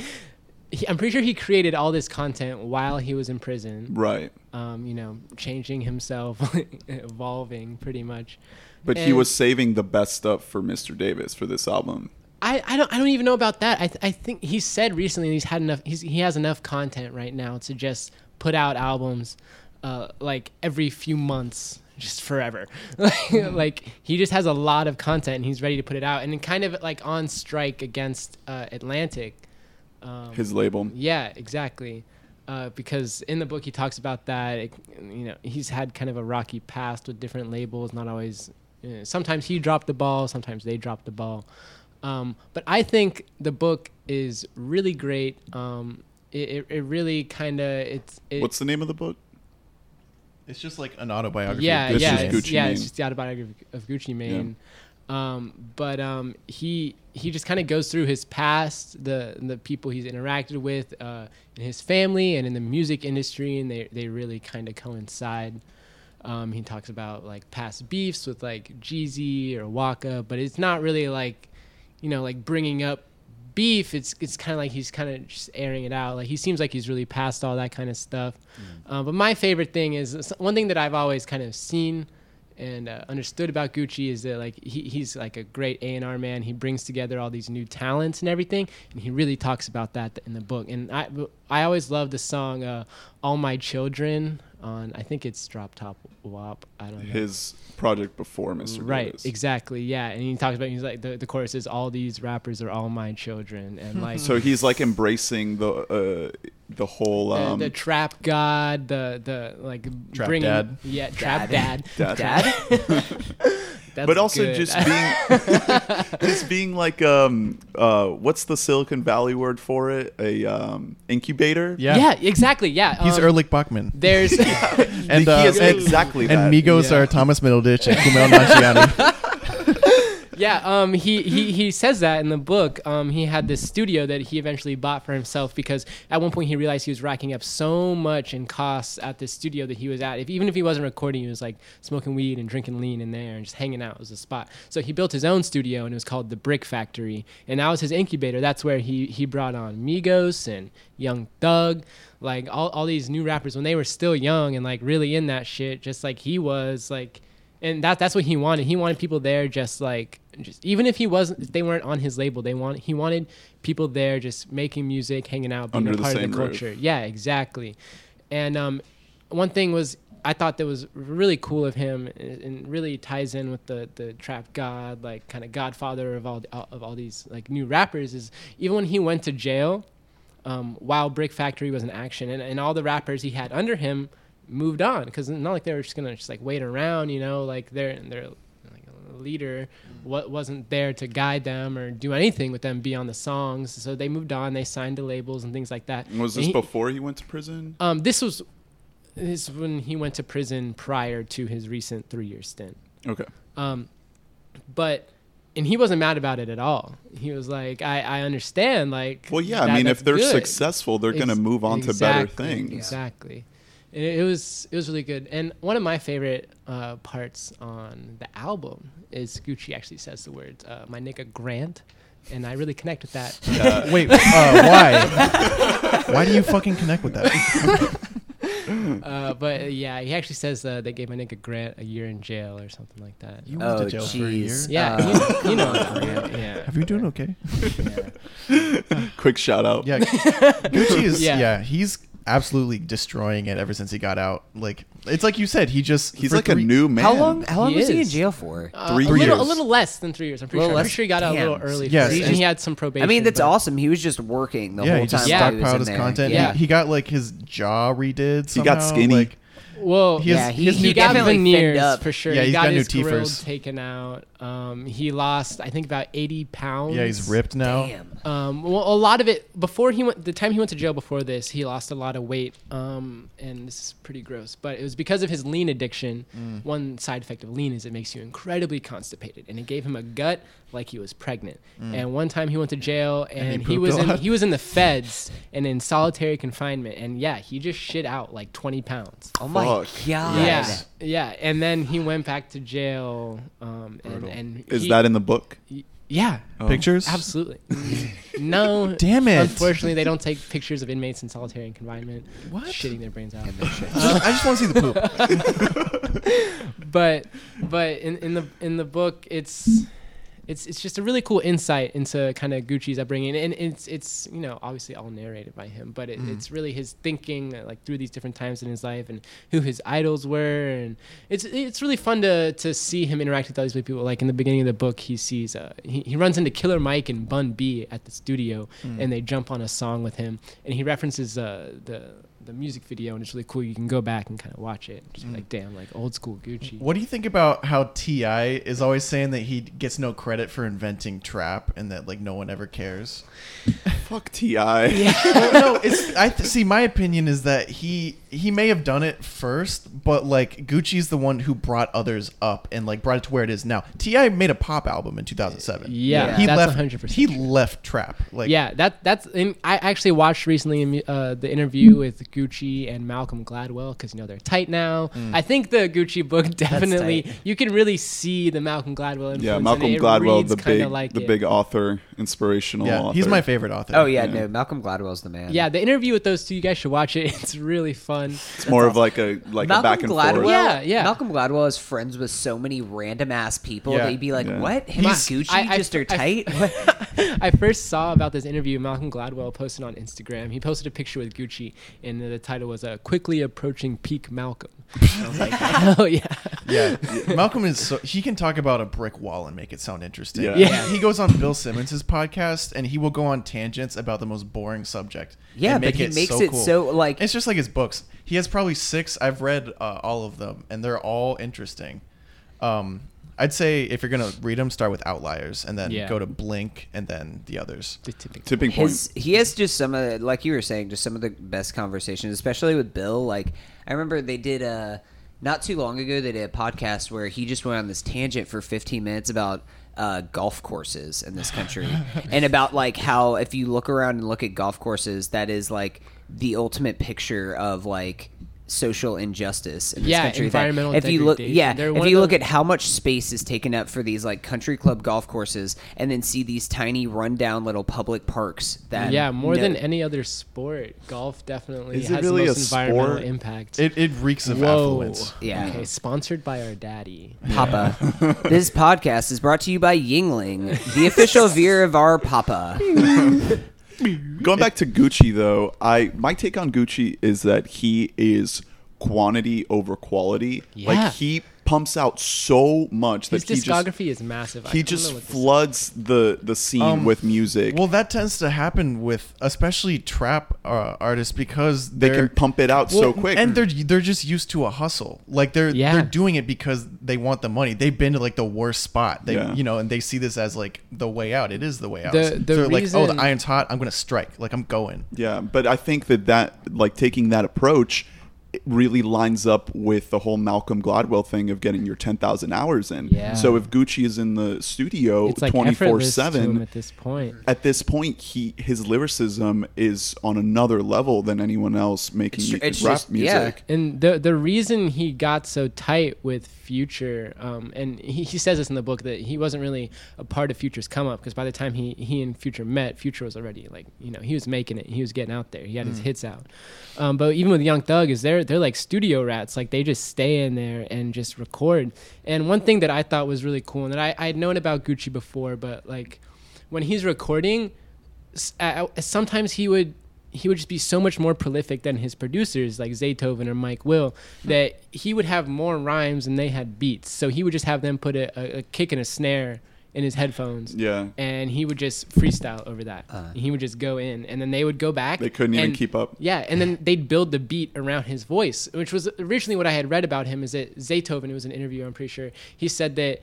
[SPEAKER 1] he, I'm pretty sure he created all this content while he was in prison.
[SPEAKER 4] Right.
[SPEAKER 1] Um, you know, changing himself, [LAUGHS] evolving pretty much.
[SPEAKER 4] But he was saving the best stuff for Mr. Davis for this album.
[SPEAKER 1] I, I don't I don't even know about that. I, th- I think he said recently he's had enough. He's, he has enough content right now to just put out albums, uh, like every few months, just forever. [LAUGHS] like he just has a lot of content and he's ready to put it out. And kind of like on strike against uh, Atlantic. Um,
[SPEAKER 4] His label.
[SPEAKER 1] yeah, exactly. Uh, because in the book he talks about that. It, you know, he's had kind of a rocky past with different labels, not always Uh, sometimes he dropped the ball, sometimes they dropped the ball. Um, but I think the book is really great. Um, it, it, it really kind of it's it,
[SPEAKER 4] What's the name of the book?
[SPEAKER 3] It's just like an autobiography.
[SPEAKER 1] yeah
[SPEAKER 3] of
[SPEAKER 4] It's
[SPEAKER 1] yeah
[SPEAKER 4] just
[SPEAKER 1] it's,
[SPEAKER 4] Gucci
[SPEAKER 1] yeah
[SPEAKER 4] Mane.
[SPEAKER 1] it's just the autobiography of Gucci Mane. Um, but um, he he just kind of goes through his past, the the people he's interacted with uh, in his family and in the music industry, and they they really kind of coincide. Um, he talks about like past beefs with like Jeezy or Waka, but it's not really like, you know, like bringing up beef. It's it's kind of like he's kind of just airing it out. Like he seems like he's really past all that kind of stuff. Uh, but my favorite thing is one thing that I've always kind of seen and uh, understood about Gucci is that like he, he's like a great A and R man. He brings together all these new talents and everything, and he really talks about that in the book. And I I always love the song uh, "All My Children" on I think it's Drop Top Wop. I don't know.
[SPEAKER 4] His project before Mr.
[SPEAKER 1] Right,
[SPEAKER 4] Davis.
[SPEAKER 1] exactly, yeah, and he talks about he's like the, the chorus is all these rappers are all my children, and like
[SPEAKER 4] So he's like embracing the uh, the whole
[SPEAKER 1] the,
[SPEAKER 4] um,
[SPEAKER 1] the trap god, the the like
[SPEAKER 3] Trap
[SPEAKER 1] bringing
[SPEAKER 3] dad.
[SPEAKER 1] yeah trap dad,
[SPEAKER 4] Dad.
[SPEAKER 2] Dad? [LAUGHS] [LAUGHS] [LAUGHS]
[SPEAKER 1] That's
[SPEAKER 4] but also
[SPEAKER 1] good.
[SPEAKER 4] just [LAUGHS] being [LAUGHS] just being like um uh what's the Silicon Valley word for it? A um incubator?
[SPEAKER 3] Yeah.
[SPEAKER 1] yeah. exactly, yeah.
[SPEAKER 3] He's
[SPEAKER 1] um,
[SPEAKER 3] Erlich Bachman.
[SPEAKER 1] There's [LAUGHS]
[SPEAKER 3] And,
[SPEAKER 4] he
[SPEAKER 3] uh,
[SPEAKER 4] is
[SPEAKER 3] and-
[SPEAKER 4] exactly that.
[SPEAKER 3] And Migos
[SPEAKER 1] Yeah.
[SPEAKER 3] are Thomas Middleditch and Kumail Nanjiani.
[SPEAKER 1] Yeah um he, he he says that in the book. Um he had this studio that he eventually bought for himself because at one point he realized he was racking up so much in costs at this studio that he was at. If even if he wasn't recording he was like smoking weed and drinking lean in there and just hanging out was a spot. So he built his own studio and it was called the brick factory. And that was his incubator. That's where he he brought on migos and young thug like all, all these new rappers when they were still young and like really in that shit just like he was like and that that's what he wanted. He wanted people there just like just even if he wasn't if they weren't on his label, they want he wanted people there just making music, hanging out, being
[SPEAKER 4] Under
[SPEAKER 1] a part of the
[SPEAKER 4] roof.
[SPEAKER 1] culture. Yeah, exactly. And um one thing was I thought that was really cool of him and and really ties in with the the trap god, like kind of godfather of all of all these like new rappers is even when he went to jail, um, while Brick Factory was in action, and, and all the rappers he had under him moved on because not like they were just gonna just like wait around, you know, like they're they're like a leader what wasn't there to guide them or do anything with them beyond the songs. So they moved on, they signed to labels and things like that.
[SPEAKER 4] was
[SPEAKER 1] And
[SPEAKER 4] this
[SPEAKER 1] he-
[SPEAKER 4] before he went to prison?
[SPEAKER 1] Um, this was this is when he went to prison prior to his recent three year stint.
[SPEAKER 4] Okay.
[SPEAKER 1] Um, but and he wasn't mad about it at all. He was like, I, I understand. Like,
[SPEAKER 4] Well, yeah, I mean, if they're
[SPEAKER 1] good.
[SPEAKER 4] successful, they're going to move on to better things.
[SPEAKER 1] Exactly. And It, it was it was really good. And one of my favorite uh, parts on the album is Gucci actually says the words uh, "my nigga Grant," and I really connect with that. [LAUGHS]
[SPEAKER 3] Wait, [LAUGHS] uh, why? why do you fucking connect with that? [LAUGHS]
[SPEAKER 1] uh, but uh, yeah, he actually says uh, they gave my nigga Grant a year in jail or something like that.
[SPEAKER 3] You went
[SPEAKER 2] Oh,
[SPEAKER 3] to jail for a year.
[SPEAKER 1] yeah,
[SPEAKER 2] Uh,
[SPEAKER 1] you, you know, Grant, yeah.
[SPEAKER 3] Have you doing okay?
[SPEAKER 1] yeah.
[SPEAKER 4] Quick shout out.
[SPEAKER 3] Yeah, Gucci is.
[SPEAKER 1] Yeah.
[SPEAKER 3] Yeah. he's absolutely destroying it ever since he got out. Like it's like you said, he just
[SPEAKER 4] He's
[SPEAKER 3] for
[SPEAKER 4] like a
[SPEAKER 3] three-
[SPEAKER 4] new man.
[SPEAKER 2] How long? How long
[SPEAKER 1] He
[SPEAKER 2] was he in
[SPEAKER 1] is.
[SPEAKER 2] jail for?
[SPEAKER 1] Uh,
[SPEAKER 4] Three
[SPEAKER 1] a little, a
[SPEAKER 3] years.
[SPEAKER 1] little less than three years. I'm pretty
[SPEAKER 2] Little
[SPEAKER 1] sure. I'm
[SPEAKER 2] less-
[SPEAKER 1] pretty sure he got out a little
[SPEAKER 2] damn.
[SPEAKER 1] early.
[SPEAKER 3] Yes,
[SPEAKER 1] for-
[SPEAKER 3] and-
[SPEAKER 1] and he had some probation.
[SPEAKER 2] I mean, that's
[SPEAKER 1] but-
[SPEAKER 2] awesome. He was just working the
[SPEAKER 3] Yeah,
[SPEAKER 2] whole
[SPEAKER 3] he just
[SPEAKER 2] time.
[SPEAKER 1] Yeah.
[SPEAKER 2] while he was
[SPEAKER 3] stockpiled
[SPEAKER 2] in
[SPEAKER 3] his
[SPEAKER 2] there.
[SPEAKER 3] content.
[SPEAKER 1] Yeah.
[SPEAKER 3] He, he got like his jaw redid.
[SPEAKER 4] He got
[SPEAKER 3] somehow,
[SPEAKER 4] skinny.
[SPEAKER 3] Like,
[SPEAKER 1] Well,
[SPEAKER 3] He has-
[SPEAKER 1] yeah,
[SPEAKER 3] he
[SPEAKER 1] he,
[SPEAKER 3] new
[SPEAKER 1] got
[SPEAKER 2] definitely thinned
[SPEAKER 1] veneers
[SPEAKER 2] up.
[SPEAKER 1] for sure.
[SPEAKER 3] Yeah,
[SPEAKER 1] he
[SPEAKER 3] he's
[SPEAKER 1] got,
[SPEAKER 3] got new
[SPEAKER 1] his grill
[SPEAKER 3] teethers.
[SPEAKER 1] taken out. Um, he lost, I think, about 80 pounds.
[SPEAKER 3] yeah, he's ripped now.
[SPEAKER 2] Damn.
[SPEAKER 1] Um, well, a lot of it before he went. The time he went to jail before this, he lost a lot of weight. Um, and this is pretty gross, but it was because of his lean addiction.
[SPEAKER 3] Mm.
[SPEAKER 1] One side effect of lean is it makes you incredibly constipated, and it gave him a gut like he was pregnant. And one time he went to jail,
[SPEAKER 3] Mm. he
[SPEAKER 1] and, he,
[SPEAKER 3] pooped
[SPEAKER 1] was in he was in the [LAUGHS] feds and in solitary confinement. And yeah, he just shit out like 20 pounds.
[SPEAKER 2] Oh my god.
[SPEAKER 1] Yeah, yeah, and then he went back to jail. Um, and, and
[SPEAKER 4] Is
[SPEAKER 1] he-
[SPEAKER 4] that in the book?
[SPEAKER 1] yeah,
[SPEAKER 4] Oh.
[SPEAKER 3] Pictures?
[SPEAKER 1] absolutely. [LAUGHS] no,
[SPEAKER 3] Damn it.
[SPEAKER 1] Unfortunately, they don't take pictures of inmates in solitary confinement
[SPEAKER 3] What?
[SPEAKER 1] shitting their brains out.
[SPEAKER 3] Just- I just want to see the poop. [LAUGHS]
[SPEAKER 1] but but in, in the in the book, it's it's it's just a really cool insight into kind of Gucci's upbringing, and it's it's you know obviously all narrated by him, but it,
[SPEAKER 3] Mm.
[SPEAKER 1] it's really his thinking uh, like through these different times in his life and who his idols were, and it's it's really fun to to see him interact with all these people. Like in the beginning of the book, he sees uh, he he runs into Killer Mike and Bun B at the studio,
[SPEAKER 3] Mm.
[SPEAKER 1] and they jump on a song with him, and he references uh, the the music video, and it's really cool. You can go back and kind of watch it. Just
[SPEAKER 3] Mm.
[SPEAKER 1] like, damn, like old school Gucci.
[SPEAKER 3] What do you think about how Ti is always saying that he gets no credit for inventing trap and that like no one ever cares?
[SPEAKER 4] Fuck Ti. [LAUGHS]
[SPEAKER 3] well, no, it's I th- see. My opinion is that he he may have done it first, but like Gucci's the one who brought others up and like brought it to where it is now. Ti made a pop album in 2007.
[SPEAKER 1] Yeah,
[SPEAKER 3] he
[SPEAKER 1] that's
[SPEAKER 3] left.
[SPEAKER 1] 100%
[SPEAKER 3] He
[SPEAKER 1] true.
[SPEAKER 3] left trap. Like
[SPEAKER 1] yeah, that that's. And I actually watched recently uh, the interview with Gucci and Malcolm Gladwell because you know they're tight now.
[SPEAKER 3] Mm.
[SPEAKER 1] I think the Gucci book definitely you can really see the Malcolm Gladwell influence.
[SPEAKER 4] Yeah,
[SPEAKER 1] and
[SPEAKER 4] Malcolm
[SPEAKER 1] it
[SPEAKER 4] Gladwell,
[SPEAKER 1] reads
[SPEAKER 4] the big,
[SPEAKER 1] like
[SPEAKER 4] the
[SPEAKER 1] it.
[SPEAKER 4] big author, inspirational
[SPEAKER 3] yeah,
[SPEAKER 4] author.
[SPEAKER 3] he's my favorite author.
[SPEAKER 2] Oh yeah,
[SPEAKER 4] Yeah.
[SPEAKER 2] no, Malcolm Gladwell's the man.
[SPEAKER 1] Yeah, the interview with those two, you guys should watch it. [LAUGHS] It's really fun.
[SPEAKER 4] It's more of like a like
[SPEAKER 2] Malcolm
[SPEAKER 4] a back and
[SPEAKER 2] Gladwell.
[SPEAKER 4] forth.
[SPEAKER 1] Yeah, yeah.
[SPEAKER 2] Malcolm Gladwell is friends with so many random ass people.
[SPEAKER 3] Yeah.
[SPEAKER 2] that you'd be like,
[SPEAKER 4] Yeah.
[SPEAKER 2] "What? Him
[SPEAKER 3] He's-
[SPEAKER 2] and Gucci
[SPEAKER 1] I- I-
[SPEAKER 2] just are
[SPEAKER 1] I- [LAUGHS]
[SPEAKER 2] tight." What?
[SPEAKER 1] I first saw about this interview Malcolm Gladwell posted on Instagram. He posted a picture with Gucci, and the title was uh, "Quickly Approaching Peak Malcolm." And I was like, "Oh yeah."
[SPEAKER 3] Yeah, Malcolm is so he can talk about a brick wall and make it sound interesting.
[SPEAKER 4] Yeah.
[SPEAKER 1] Yeah.
[SPEAKER 3] he goes on Bill Simmons' podcast and he will go on tangents about the most boring subject.
[SPEAKER 2] yeah,
[SPEAKER 3] and
[SPEAKER 2] but he
[SPEAKER 3] it
[SPEAKER 2] makes
[SPEAKER 3] so
[SPEAKER 2] it
[SPEAKER 3] cool.
[SPEAKER 2] so like
[SPEAKER 3] It's just like his books. He has probably six. I've read uh, all of them, and they're all interesting. Um, I'd say if you're gonna read them, start with Outliers, and then
[SPEAKER 1] Yeah.
[SPEAKER 3] go to Blink, and then the others.
[SPEAKER 1] The tipping
[SPEAKER 4] Tipping point.
[SPEAKER 2] his he has just some of like you were saying just some of the best conversations especially with bill like i remember they did a not too long ago they did a podcast where he just went on this tangent for 15 minutes about uh, golf courses in this country. [LAUGHS] And about like how if you look around and look at golf courses that is like the ultimate picture of like social injustice in this
[SPEAKER 1] Yeah,
[SPEAKER 2] country
[SPEAKER 1] environmental
[SPEAKER 2] if you look yeah if you look at how much space is taken up for these like country club golf courses and then see these tiny rundown little public parks that
[SPEAKER 1] Yeah, more
[SPEAKER 2] no-
[SPEAKER 1] than any other sport, golf definitely
[SPEAKER 4] Is it
[SPEAKER 1] has
[SPEAKER 4] really
[SPEAKER 1] the most environmental
[SPEAKER 4] sport?
[SPEAKER 1] impact.
[SPEAKER 3] It, it reeks of
[SPEAKER 1] Whoa.
[SPEAKER 3] affluence.
[SPEAKER 2] Yeah.
[SPEAKER 1] Okay, sponsored by our daddy.
[SPEAKER 2] Papa. this podcast is brought to you by Yuengling, the official [LAUGHS] beer of our Papa. [LAUGHS]
[SPEAKER 4] Going back to Gucci though, I my take on Gucci is that he is quantity over quality.
[SPEAKER 1] Yeah.
[SPEAKER 4] Like he pumps out so much that
[SPEAKER 1] His
[SPEAKER 4] he just
[SPEAKER 1] discography is massive.
[SPEAKER 4] He
[SPEAKER 1] don't
[SPEAKER 4] just
[SPEAKER 1] know what this-
[SPEAKER 4] floods the the scene
[SPEAKER 3] Um,
[SPEAKER 4] with music.
[SPEAKER 3] Well, that tends to happen with especially trap uh, artists because
[SPEAKER 4] they can pump it out so quick.
[SPEAKER 3] and they're they're just used to a hustle. Like they're
[SPEAKER 1] Yeah.
[SPEAKER 3] they're doing it because they want the money. They've been to like the worst spot. They
[SPEAKER 4] Yeah.
[SPEAKER 3] you know, and they see this as like the way out. It is the way out.
[SPEAKER 1] The-
[SPEAKER 3] So
[SPEAKER 1] the
[SPEAKER 3] they're like, oh, the iron's hot. I'm gonna strike. Like I'm going.
[SPEAKER 4] Yeah, but I think that that like taking that approach it really lines up with the whole Malcolm Gladwell thing of getting your 10,000 hours in.
[SPEAKER 1] Yeah.
[SPEAKER 4] So if Gucci is in the studio
[SPEAKER 1] it's like
[SPEAKER 4] 24/7
[SPEAKER 1] effortless to him at this point.
[SPEAKER 4] at this point he his lyricism is on another level than anyone else making
[SPEAKER 2] It's it's
[SPEAKER 4] rap
[SPEAKER 2] just- yeah.
[SPEAKER 4] music.
[SPEAKER 1] And the the reason he got so tight with Future, um, and he, he says this in the book that he wasn't really a part of Future's come up because by the time he he and Future met, Future was already like you know he was making it, he was getting out there, he had his hits out. Um, but even with Young Thug, is they're they're like studio rats, like they just stay in there and just record. And one thing that I thought was really cool, and that I I had known about Gucci before, but like when he's recording, sometimes he would he would just be so much more prolific than his producers like Zaytoven or Mike Will that he would have more rhymes than they had beats. So he would just have them put a, a, a kick and a snare in his headphones.
[SPEAKER 4] Yeah.
[SPEAKER 1] And he would just freestyle over that.
[SPEAKER 2] Uh.
[SPEAKER 1] he would just go in, and then they would go back.
[SPEAKER 4] They couldn't even keep up.
[SPEAKER 1] Yeah, and then they'd build the beat around his voice, which was originally what I had read about him. Is that Zaytoven? It was an interview, I'm pretty sure. He said that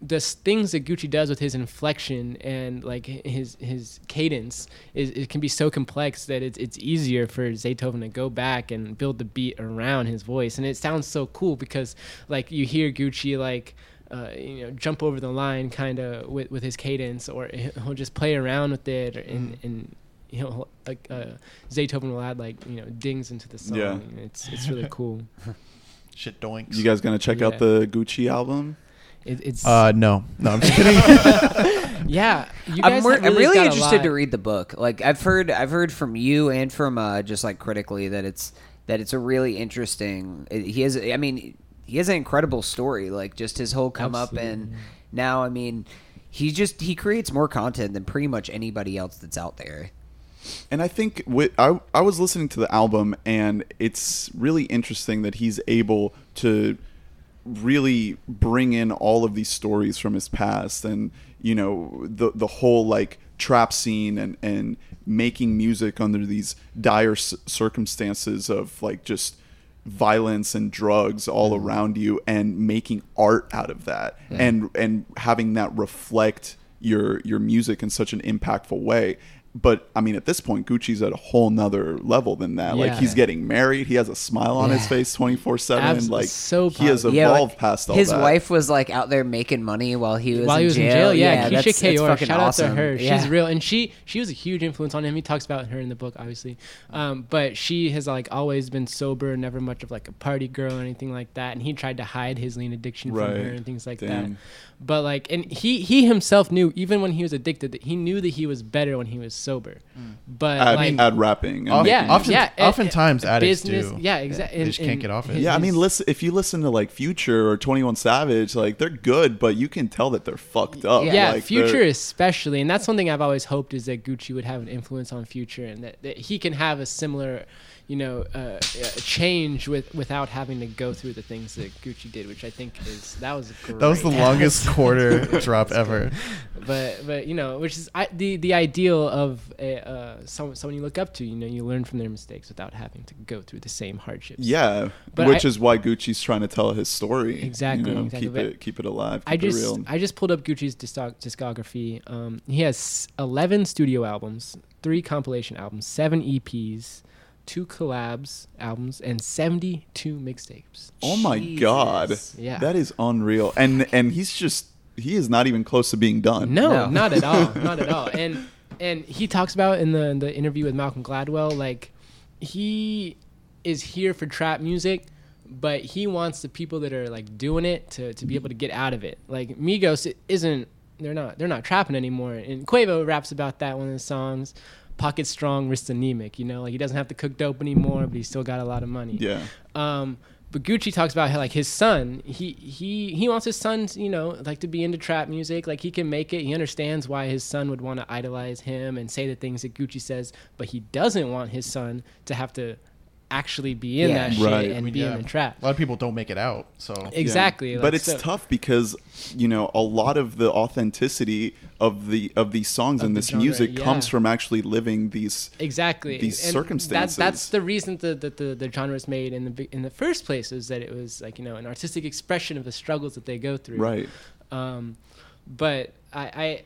[SPEAKER 1] the things that Gucci does with his inflection and like his his cadence is it can be so complex that it's it's easier for Zaytoven to go back and build the beat around his voice, and it sounds so cool because like you hear Gucci like. Uh, you know, jump over the line kind of with, with his cadence, or he- he'll just play around with it, or, and and he'll like uh, Zaytoven will add like you know dings into the song.
[SPEAKER 4] Yeah.
[SPEAKER 1] It's it's really [LAUGHS] cool.
[SPEAKER 3] Shit doinks.
[SPEAKER 4] You guys gonna check out the Gucci album?
[SPEAKER 1] It, it's
[SPEAKER 3] Uh, no, no, I'm just [LAUGHS] kidding. [LAUGHS]
[SPEAKER 1] yeah. You guys
[SPEAKER 2] I'm, more,
[SPEAKER 1] have
[SPEAKER 2] I'm really interested to read the book. Like I've heard, I've heard from you and from uh, just like critically that it's that it's a really interesting. He has, I mean, he has an incredible story. Like just his whole come up and now, I mean, he just he creates more content than pretty much anybody else that's out there.
[SPEAKER 4] And I think with, I I was listening to the album, and it's really interesting that he's able to really bring in all of these stories from his past, and you know the the whole like trap scene and and making music under these dire c- circumstances of like just violence and drugs all mm-hmm. around you and making art out of that mm-hmm. and and having that reflect your your music in such an impactful way but I mean, at this point, Gucci's at a whole nother level than that. Like he's getting married, he has a smile on his face twenty four seven. Like
[SPEAKER 1] so
[SPEAKER 4] he has
[SPEAKER 1] positive.
[SPEAKER 2] Yeah, like,
[SPEAKER 4] evolved past all that.
[SPEAKER 2] his
[SPEAKER 4] that.
[SPEAKER 2] wife was like out there making money while he was
[SPEAKER 1] while
[SPEAKER 2] in
[SPEAKER 1] he was
[SPEAKER 2] jail.
[SPEAKER 1] in jail. Yeah,
[SPEAKER 2] that's,
[SPEAKER 1] Keyshia
[SPEAKER 2] fucking
[SPEAKER 1] Shout
[SPEAKER 2] awesome.
[SPEAKER 1] out to her.
[SPEAKER 2] Yeah.
[SPEAKER 1] She's real, and she she was a huge influence on him. He talks about her in the book, obviously. Um, but she has like always been sober, never much of like a party girl or anything like that. And he tried to hide his lean addiction from her and things like that. But like, and he he himself knew even when he was addicted that he knew that he was better when he was sober. Mm. But
[SPEAKER 4] at,
[SPEAKER 1] like,
[SPEAKER 4] at rapping. and
[SPEAKER 1] yeah,
[SPEAKER 3] often-
[SPEAKER 1] yeah, and-
[SPEAKER 3] oftentimes
[SPEAKER 1] and
[SPEAKER 3] addicts
[SPEAKER 1] business,
[SPEAKER 3] do.
[SPEAKER 1] Yeah, exactly.
[SPEAKER 3] They just can't get off it.
[SPEAKER 4] Yeah, I mean, listen. If you listen to like Future or Twenty One Savage, like they're good, but you can tell that they're fucked up.
[SPEAKER 1] yeah,
[SPEAKER 4] like,
[SPEAKER 1] Future especially, and that's something I've always hoped is that Gucci would have an influence on Future, and that, that he can have a similar, you know, uh, uh, change with without having to go through the things that Gucci did, which I think is that was great. [LAUGHS]
[SPEAKER 3] That was the longest quarter [LAUGHS] drop ever.
[SPEAKER 1] but but you know, which is I, the the ideal of a, uh, someone someone you look up to. You know, you learn from their mistakes without having to go through the same hardships.
[SPEAKER 4] Yeah,
[SPEAKER 1] But
[SPEAKER 4] which
[SPEAKER 1] I-
[SPEAKER 4] is why Gucci's trying to tell his story.
[SPEAKER 1] Exactly,
[SPEAKER 4] You know,
[SPEAKER 1] exactly,
[SPEAKER 4] Keep
[SPEAKER 1] but
[SPEAKER 4] it, keep it alive. Keep
[SPEAKER 1] I
[SPEAKER 4] it
[SPEAKER 1] just
[SPEAKER 4] real.
[SPEAKER 1] I just pulled up Gucci's discography. Um, he has 11 studio albums, three compilation albums, seven EPs, two collabs albums, and 72 mixtapes.
[SPEAKER 4] oh my god,
[SPEAKER 1] Yeah.
[SPEAKER 4] that is unreal. And and he's just he is not even close to being done.
[SPEAKER 1] No,
[SPEAKER 2] No.
[SPEAKER 1] not at all, [LAUGHS] not at all. And and he talks about in the in the interview with Malcolm Gladwell, like he is here for trap music, but he wants the people that are like doing it to, to be able to get out of it. Like Migos i- isn't they're not they're not trapping anymore. And Quavo raps about that one of his songs. Pocket strong, wrist anemic. You know, like he doesn't have to cook dope anymore, but he's still got a lot of money.
[SPEAKER 4] Yeah.
[SPEAKER 1] Um, but Gucci talks about how like his son, he he he wants his son, you know, like to be into trap music. Like he can make it. He understands why his son would want to idolize him and say the things that Gucci says, but he doesn't want his son to have to actually be in
[SPEAKER 2] Yeah.
[SPEAKER 1] that shit
[SPEAKER 4] Right.
[SPEAKER 1] and
[SPEAKER 3] I mean,
[SPEAKER 1] be
[SPEAKER 3] yeah.
[SPEAKER 1] in the trap.
[SPEAKER 3] A lot of people don't make it out. So
[SPEAKER 1] Exactly.
[SPEAKER 4] but
[SPEAKER 1] like,
[SPEAKER 4] it's
[SPEAKER 1] so-
[SPEAKER 4] tough because you know a lot of the authenticity of the of these songs
[SPEAKER 1] Of
[SPEAKER 4] and
[SPEAKER 1] the
[SPEAKER 4] this
[SPEAKER 1] genre,
[SPEAKER 4] music
[SPEAKER 1] yeah.
[SPEAKER 4] comes from actually living these
[SPEAKER 1] exactly
[SPEAKER 4] these
[SPEAKER 1] And
[SPEAKER 4] circumstances.
[SPEAKER 1] That, that's the reason that the, the, the genre was made in the be- in the first place is that it was like you know an artistic expression of the struggles that they go through.
[SPEAKER 4] right.
[SPEAKER 1] Um, but I, I,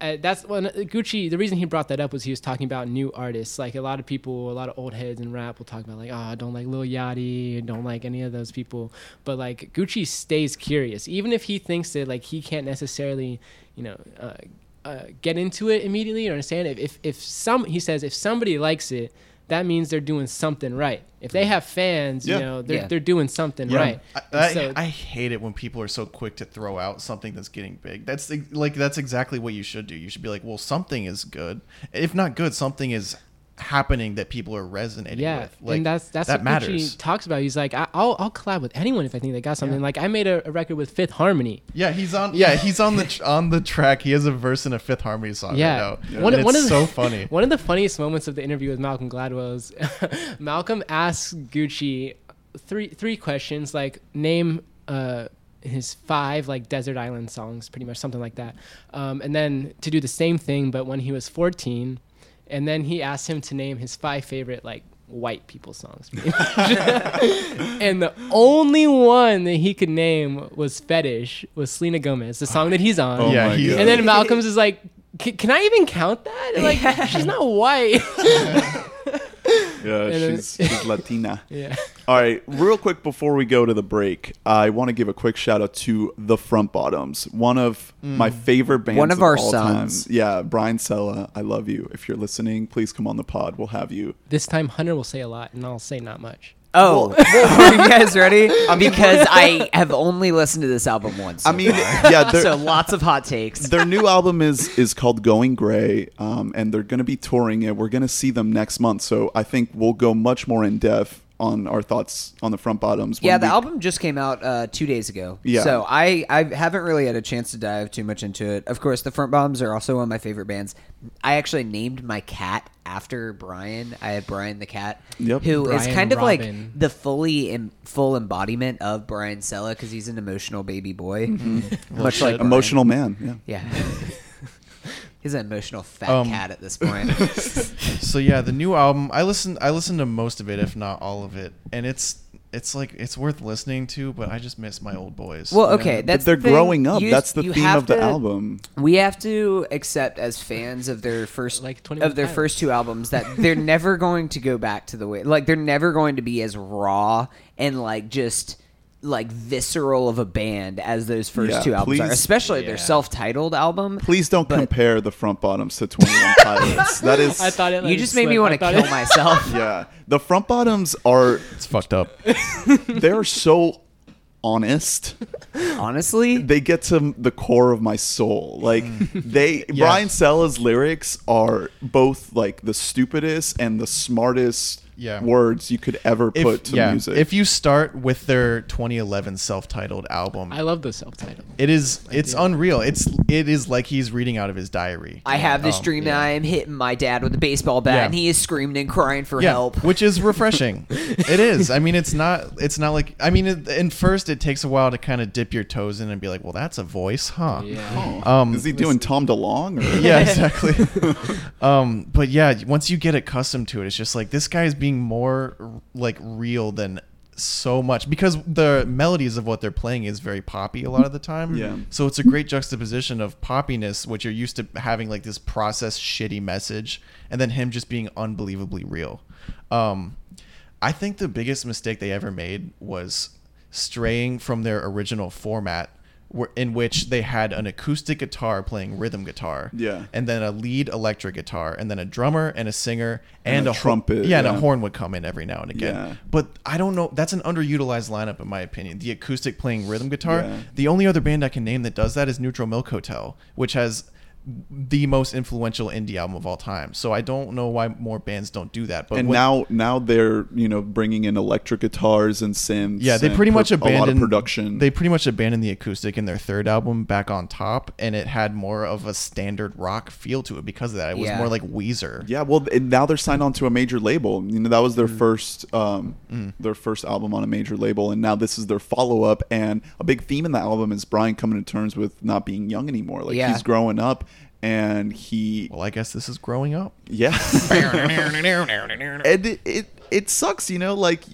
[SPEAKER 1] I that's when Gucci. The reason he brought that up was he was talking about new artists. Like a lot of people, a lot of old heads in rap will talk about like, oh, I don't like Lil Yachty, don't like any of those people. But like Gucci stays curious, even if he thinks that like he can't necessarily, you know. Uh, uh, get into it immediately or understand it. If if some he says if somebody likes it, that means they're doing something right. If they have fans,
[SPEAKER 4] Yeah.
[SPEAKER 1] you know, they're
[SPEAKER 2] Yeah.
[SPEAKER 1] they're doing something
[SPEAKER 4] Yeah.
[SPEAKER 1] right.
[SPEAKER 3] I, I,
[SPEAKER 1] so-
[SPEAKER 3] I hate it when people are so quick to throw out something that's getting big. That's the- like that's exactly what you should do. You should be like, well, something is good. If not good, something is happening that people are resonating
[SPEAKER 1] yeah,
[SPEAKER 3] with. Like
[SPEAKER 1] and that's that's
[SPEAKER 3] that
[SPEAKER 1] what
[SPEAKER 3] matters.
[SPEAKER 1] Gucci talks about. He's like, I, I'll I'll collab with anyone if I think they got something. Like I made a, a record with Fifth Harmony.
[SPEAKER 3] Yeah, he's on. Yeah, he's on the [LAUGHS] on the track. He has a verse in a Fifth Harmony song
[SPEAKER 1] Yeah.
[SPEAKER 3] right now.
[SPEAKER 1] One-
[SPEAKER 3] and
[SPEAKER 1] one
[SPEAKER 3] it's
[SPEAKER 1] of the-
[SPEAKER 3] so [LAUGHS] funny.
[SPEAKER 1] One of the funniest moments of the interview with Malcolm Gladwell is [LAUGHS] Malcolm asks Gucci three three questions like name uh, his five like desert island songs, pretty much something like that, um, and then to do the same thing but when he was 14, and then he asked him to name his five favorite like white people songs. [LAUGHS] and the only one that he could name was Fetish, was Selena Gomez, the song that he's on.
[SPEAKER 4] Oh
[SPEAKER 3] Yeah,
[SPEAKER 4] my
[SPEAKER 3] he's-
[SPEAKER 4] God.
[SPEAKER 1] And then Malcolm's is like, "Can- can I even count that? Like, [LAUGHS] she's not white. [LAUGHS]
[SPEAKER 4] yeah,
[SPEAKER 1] and then-
[SPEAKER 4] she's, she's Latina.
[SPEAKER 1] yeah.
[SPEAKER 4] All right, real quick before we go to the break, I want to give a quick shout out to the Front Bottoms, one of my favorite bands.
[SPEAKER 2] One of our
[SPEAKER 4] all
[SPEAKER 2] sons.
[SPEAKER 4] Time. Yeah, Brian Sella, I love you. If you're listening, please come on the pod. We'll have you.
[SPEAKER 1] This time Hunter will say a lot, and I'll say not much.
[SPEAKER 2] Oh, [LAUGHS] [LAUGHS] are you guys ready? because I have only listened to this album once.
[SPEAKER 4] I mean,
[SPEAKER 2] far.
[SPEAKER 4] yeah, [LAUGHS] they're-
[SPEAKER 2] so lots of hot takes.
[SPEAKER 4] their new album is is called Going Gray, um, and they're going to be touring it. We're going to see them next month, so I think we'll go much more in depth on our thoughts on the Front Bottoms.
[SPEAKER 2] Yeah, the
[SPEAKER 4] we-
[SPEAKER 2] album just came out uh, two days ago.
[SPEAKER 4] Yeah.
[SPEAKER 2] So I, I haven't really had a chance to dive too much into it. Of course, the Front bottoms are also one of my favorite bands. I actually named my cat after Brian. I had Brian the cat,
[SPEAKER 4] Yep.
[SPEAKER 2] who is
[SPEAKER 1] Brian
[SPEAKER 2] kind of like the fully em- full embodiment of Brian Sella because he's an emotional baby boy, [LAUGHS] much like Brian.
[SPEAKER 4] Emotional man. Yeah.
[SPEAKER 2] Yeah. [LAUGHS] He's an emotional fat
[SPEAKER 3] Um,
[SPEAKER 2] cat at this point. [LAUGHS]
[SPEAKER 3] So yeah, the new album. I listened. I listened to most of it, if not all of it, and it's it's like it's worth listening to. But I just miss my old boys.
[SPEAKER 2] well,
[SPEAKER 3] you know?
[SPEAKER 2] okay,
[SPEAKER 4] But
[SPEAKER 2] that's
[SPEAKER 4] they're
[SPEAKER 2] the thing.
[SPEAKER 4] growing up.
[SPEAKER 2] You-
[SPEAKER 4] That's the
[SPEAKER 2] you
[SPEAKER 4] theme
[SPEAKER 2] have
[SPEAKER 4] of the
[SPEAKER 2] to-
[SPEAKER 4] album.
[SPEAKER 2] We have to accept as fans of their first
[SPEAKER 1] Like 21
[SPEAKER 2] of their
[SPEAKER 1] Pilots.
[SPEAKER 2] first two albums that they're [LAUGHS] never going to go back to the way like they're never going to be as raw and like just like visceral of a band as those first
[SPEAKER 4] Yeah,
[SPEAKER 2] two albums are,
[SPEAKER 4] please-
[SPEAKER 2] especially their self-titled album.
[SPEAKER 4] Please don't
[SPEAKER 2] But-
[SPEAKER 4] compare the front bottoms to 21 [LAUGHS] Pilots. That is.
[SPEAKER 1] I thought it.
[SPEAKER 2] you just made me want to kill
[SPEAKER 1] it-
[SPEAKER 2] myself. [LAUGHS]
[SPEAKER 4] yeah. The front bottoms are.
[SPEAKER 3] it's fucked up. [LAUGHS]
[SPEAKER 4] They're so honest.
[SPEAKER 2] Honestly,
[SPEAKER 4] They get to the core of my soul. Like they
[SPEAKER 3] Yeah.
[SPEAKER 4] Brian Sella's lyrics are both like the stupidest and the smartest
[SPEAKER 3] Yeah.
[SPEAKER 4] words you could ever put to
[SPEAKER 3] yeah,
[SPEAKER 4] music.
[SPEAKER 3] if you start with their 2011 self-titled album,
[SPEAKER 1] I love the self-titled.
[SPEAKER 3] it is it's
[SPEAKER 1] do.
[SPEAKER 3] unreal. It's it is like he's reading out of his diary.
[SPEAKER 2] I have this
[SPEAKER 3] Um,
[SPEAKER 2] dream that. I am hitting my dad with a baseball bat
[SPEAKER 3] Yeah.
[SPEAKER 2] and he is screaming and crying for
[SPEAKER 3] yeah,
[SPEAKER 2] help.
[SPEAKER 3] which is refreshing. [LAUGHS] it is. I mean, it's not. It's not like. I mean, it, in first, it takes a while to kind of dip your toes in and be like, "Well, that's a voice, huh?"
[SPEAKER 1] Yeah.
[SPEAKER 3] Um,
[SPEAKER 4] is he doing Tom DeLonge? Or? [LAUGHS]
[SPEAKER 3] yeah, [LAUGHS] exactly. um, but yeah, once you get accustomed to it, it's just like this guy is being more like real than so much because the melodies of what they're playing is very poppy a lot of the time.
[SPEAKER 4] Yeah.
[SPEAKER 3] So it's a great juxtaposition of poppiness, which you're used to having like this processed shitty message, and then him just being unbelievably real. Um, I think the biggest mistake they ever made was straying from their original format, where, in which they had an acoustic guitar playing rhythm guitar,
[SPEAKER 4] Yeah.
[SPEAKER 3] and then a lead electric guitar, and then a drummer and a singer
[SPEAKER 4] And
[SPEAKER 3] and,
[SPEAKER 4] a
[SPEAKER 3] a, ho-
[SPEAKER 4] trumpet,
[SPEAKER 3] yeah, and
[SPEAKER 4] yeah.
[SPEAKER 3] a horn would come in every now and again.
[SPEAKER 4] Yeah.
[SPEAKER 3] But I don't know. That's an underutilized lineup in my opinion. The acoustic playing rhythm guitar.
[SPEAKER 4] Yeah.
[SPEAKER 3] The only other band I can name that does that is Neutral Milk Hotel, which has the most influential indie album of all time. So I don't know why more bands don't do that. But
[SPEAKER 4] and
[SPEAKER 3] when-
[SPEAKER 4] now now they're you know bringing in electric guitars and synths.
[SPEAKER 3] yeah, they
[SPEAKER 4] and
[SPEAKER 3] pretty
[SPEAKER 4] pro-
[SPEAKER 3] much
[SPEAKER 4] a lot of
[SPEAKER 3] abandoned
[SPEAKER 4] production.
[SPEAKER 3] They pretty much abandoned the acoustic in their third album, Back on Top, and it had more of a standard rock feel to it because of that. It was
[SPEAKER 2] Yeah.
[SPEAKER 3] more like Weezer.
[SPEAKER 4] yeah, well, and now they're signed on to a major label. You know, that was
[SPEAKER 3] Mm.
[SPEAKER 4] their first um, their first album on a major label, and now this is their follow up. And a big theme in the album is Brian coming to terms with not being young anymore. Like
[SPEAKER 2] Yeah.
[SPEAKER 4] he's growing up, and he
[SPEAKER 3] Well, I guess this is growing up.
[SPEAKER 4] yeah. [LAUGHS] and it, it it sucks, you know, like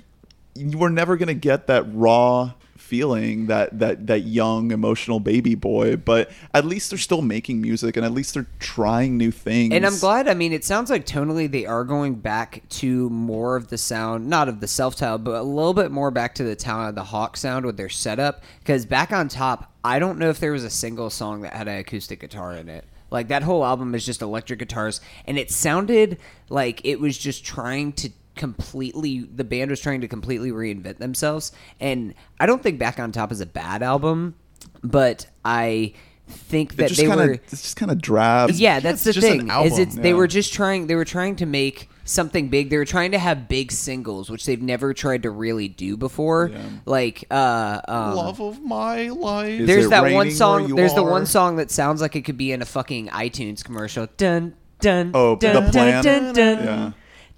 [SPEAKER 4] you were never gonna get that raw feeling that that that young emotional baby boy but at least they're still making music and at least they're trying new things
[SPEAKER 2] And I'm glad. I mean, it sounds like tonally they are going back to more of the sound, not of the self title, but a little bit more back to the Talon of the Hawk sound with their setup. Because back on top, I don't know if there was a single song that had an acoustic guitar in it. Like that whole album is just electric guitars, and it sounded like it was just trying to completely. The band was trying to completely reinvent themselves, and I don't think Back on Top is a bad album, but I think that they
[SPEAKER 4] kind of
[SPEAKER 2] were
[SPEAKER 4] it's just kind of drab
[SPEAKER 2] yeah, that's
[SPEAKER 3] it's
[SPEAKER 2] the thing. Is it's they were just trying they were trying to make something big. They were trying to have big singles, which they've never tried to really do before.
[SPEAKER 4] Yeah.
[SPEAKER 2] Like uh um,
[SPEAKER 3] Love of my life.
[SPEAKER 4] Is
[SPEAKER 2] there's that one song
[SPEAKER 4] you
[SPEAKER 2] there's the one song that sounds like it could be in a fucking iTunes commercial. Dun dun
[SPEAKER 4] Oh,
[SPEAKER 2] dun,
[SPEAKER 4] The Plan?
[SPEAKER 2] dun, dun,
[SPEAKER 4] yeah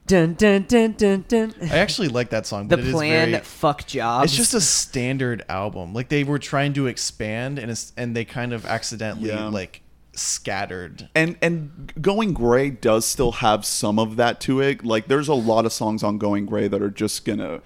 [SPEAKER 2] dun, dun, dun, dun, dun.
[SPEAKER 3] I actually like that song,
[SPEAKER 2] The
[SPEAKER 3] but it is
[SPEAKER 2] plan
[SPEAKER 3] very.
[SPEAKER 2] fuck jobs.
[SPEAKER 3] It's just a standard album. Like they were trying to expand, and it's, and they kind of accidentally
[SPEAKER 4] Yeah.
[SPEAKER 3] like scattered.
[SPEAKER 4] and and going gray does still have some of that to it like there's a lot of songs on going gray that are just gonna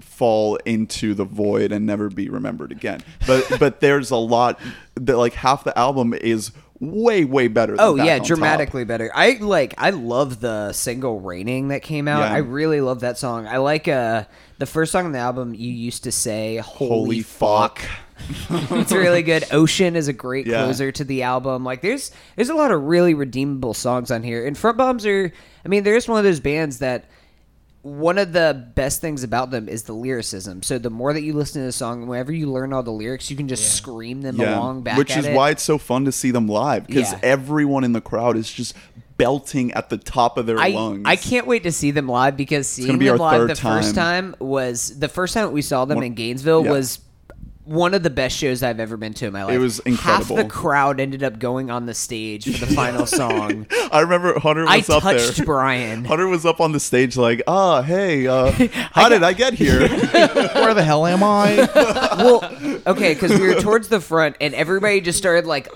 [SPEAKER 4] fall into the void and never be remembered again but but there's a lot that like half the album is way way better than
[SPEAKER 2] Oh yeah,
[SPEAKER 4] on Top.
[SPEAKER 2] dramatically better. I like I love the single "Raining" that came out.
[SPEAKER 4] Yeah.
[SPEAKER 2] I really love that song. I like uh the first song on the album. You used to say "Holy,
[SPEAKER 4] holy
[SPEAKER 2] fuck."
[SPEAKER 4] fuck [LAUGHS]
[SPEAKER 2] it's really good. Ocean is a great
[SPEAKER 4] Yeah.
[SPEAKER 2] closer to the album. Like there's there's a lot of really redeemable songs on here. And Front Bottoms are I mean, they're just one of those bands that one of the best things about them is the lyricism. So the more that you listen to the song, whenever you learn all the lyrics, you can just scream them along back
[SPEAKER 4] which
[SPEAKER 2] at
[SPEAKER 4] is
[SPEAKER 2] it.
[SPEAKER 4] why it's so fun to see them live because
[SPEAKER 2] Yeah.
[SPEAKER 4] everyone in the crowd is just belting at the top of their
[SPEAKER 2] I,
[SPEAKER 4] lungs
[SPEAKER 2] I can't wait to see them live because seeing
[SPEAKER 4] gonna be
[SPEAKER 2] them
[SPEAKER 4] our
[SPEAKER 2] live
[SPEAKER 4] third
[SPEAKER 2] the first
[SPEAKER 4] time.
[SPEAKER 2] time was the first time we saw them
[SPEAKER 4] One-
[SPEAKER 2] in Gainesville
[SPEAKER 4] yeah.
[SPEAKER 2] was one of the best shows I've ever been to in my life.
[SPEAKER 4] It was
[SPEAKER 2] Half
[SPEAKER 4] incredible.
[SPEAKER 2] the crowd ended up going on the stage for the [LAUGHS] final song. [LAUGHS]
[SPEAKER 4] I remember Hunter
[SPEAKER 2] I
[SPEAKER 4] was up there.
[SPEAKER 2] I touched Brian. [LAUGHS]
[SPEAKER 4] Hunter was up on the stage like, ah, hey, uh, how did I get here?
[SPEAKER 3] Where the hell am I?
[SPEAKER 2] well, okay, because we were towards the front and everybody just started like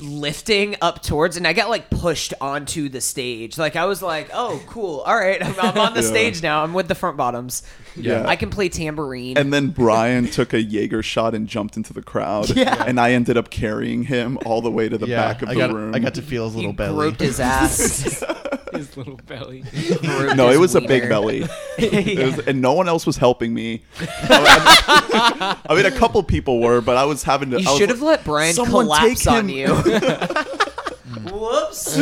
[SPEAKER 2] lifting up towards, and I got like pushed onto the stage. Like I was like, "Oh, cool! All right, I'm, I'm on the
[SPEAKER 4] Yeah.
[SPEAKER 2] stage now. I'm with the front bottoms.
[SPEAKER 4] Yeah.
[SPEAKER 2] I can play tambourine."
[SPEAKER 4] And then Brian took a Jaeger shot and jumped into the crowd.
[SPEAKER 2] Yeah.
[SPEAKER 4] And I ended up carrying him all the way to the
[SPEAKER 3] yeah,
[SPEAKER 4] back of
[SPEAKER 3] I
[SPEAKER 4] the
[SPEAKER 3] got
[SPEAKER 4] room.
[SPEAKER 3] I got to feel his
[SPEAKER 2] you
[SPEAKER 3] little belly.
[SPEAKER 2] groped his [LAUGHS] ass. [LAUGHS]
[SPEAKER 1] His little belly.
[SPEAKER 4] No, it was a big
[SPEAKER 2] wiener.
[SPEAKER 4] belly. [LAUGHS] It was- and no one else was helping me. I mean, a couple people were, but I was having to.
[SPEAKER 2] You
[SPEAKER 4] I
[SPEAKER 2] should have
[SPEAKER 4] like,
[SPEAKER 2] let Brian collapse
[SPEAKER 4] take
[SPEAKER 2] on you. Whoops.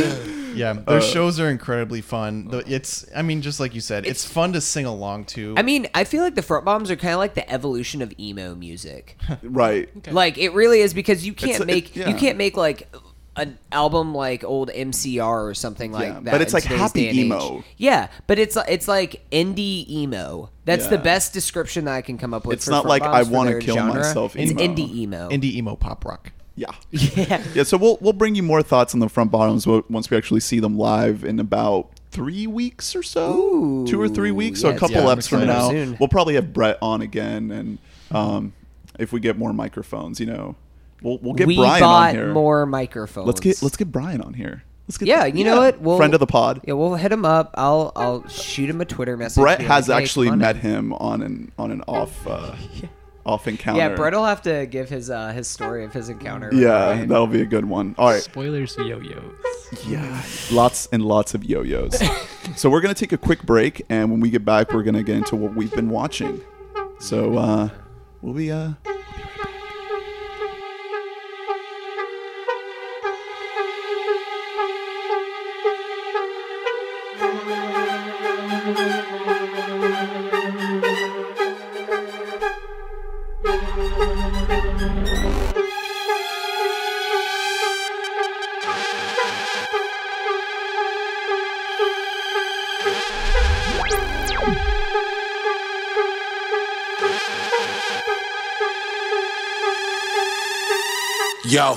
[SPEAKER 3] Yeah,
[SPEAKER 4] Uh,
[SPEAKER 3] shows are incredibly fun. The- It's, I mean, just like you said, it's,
[SPEAKER 2] It's-
[SPEAKER 3] fun to sing along to.
[SPEAKER 2] I mean, I feel like the front bottoms are kind of like the evolution of emo music. [LAUGHS]
[SPEAKER 4] Right.
[SPEAKER 2] Like it really is because you can't
[SPEAKER 4] It's-
[SPEAKER 2] make
[SPEAKER 4] it- yeah.
[SPEAKER 2] you can't make like an album like old MCR or something like
[SPEAKER 4] Yeah,
[SPEAKER 2] that.
[SPEAKER 4] but it's
[SPEAKER 2] in
[SPEAKER 4] like
[SPEAKER 2] today's
[SPEAKER 4] happy
[SPEAKER 2] day and age.
[SPEAKER 4] emo.
[SPEAKER 2] Yeah, but it's it's like indie emo. That's the
[SPEAKER 4] Yeah.
[SPEAKER 2] best description that I can come up with.
[SPEAKER 4] It's
[SPEAKER 2] for
[SPEAKER 4] not
[SPEAKER 2] front
[SPEAKER 4] like
[SPEAKER 2] bombs
[SPEAKER 4] I
[SPEAKER 2] for
[SPEAKER 4] wanna
[SPEAKER 2] their
[SPEAKER 4] kill
[SPEAKER 2] genre.
[SPEAKER 4] myself
[SPEAKER 2] It's
[SPEAKER 4] emo.
[SPEAKER 2] indie emo.
[SPEAKER 3] indie emo pop rock.
[SPEAKER 4] Yeah.
[SPEAKER 2] yeah. [LAUGHS]
[SPEAKER 4] Yeah. So we'll we'll bring you more thoughts on the front bottoms once we actually see them live in about three weeks or so,
[SPEAKER 2] Ooh,
[SPEAKER 4] two or three weeks. so a couple
[SPEAKER 3] yeah,
[SPEAKER 4] eps from now,
[SPEAKER 2] Soon.
[SPEAKER 4] we'll probably have Brett on again, and um, if we get more microphones, you know, we'll we'll get
[SPEAKER 2] we
[SPEAKER 4] Brian on here.
[SPEAKER 2] more microphones.
[SPEAKER 4] Let's get let's get Brian on here. Let's get
[SPEAKER 2] Yeah, you know what? We'll-
[SPEAKER 4] friend of the pod.
[SPEAKER 2] Yeah, we'll hit him up. I'll I'll shoot him a Twitter message.
[SPEAKER 4] Brett has
[SPEAKER 2] like, "Hey,
[SPEAKER 4] actually met him on an on an off uh, [LAUGHS] off encounter.
[SPEAKER 2] Yeah, Brett will have to give his uh, his story of his encounter.
[SPEAKER 4] Yeah,
[SPEAKER 2] Brian.
[SPEAKER 4] that'll be a good one. All right.
[SPEAKER 1] Spoilers to yo-yos.
[SPEAKER 4] Yeah, lots and lots of yo-yos. [LAUGHS] so we're gonna take a quick break, and when we get back, we're gonna get into what we've been watching. So uh, we'll be uh.
[SPEAKER 5] Yo,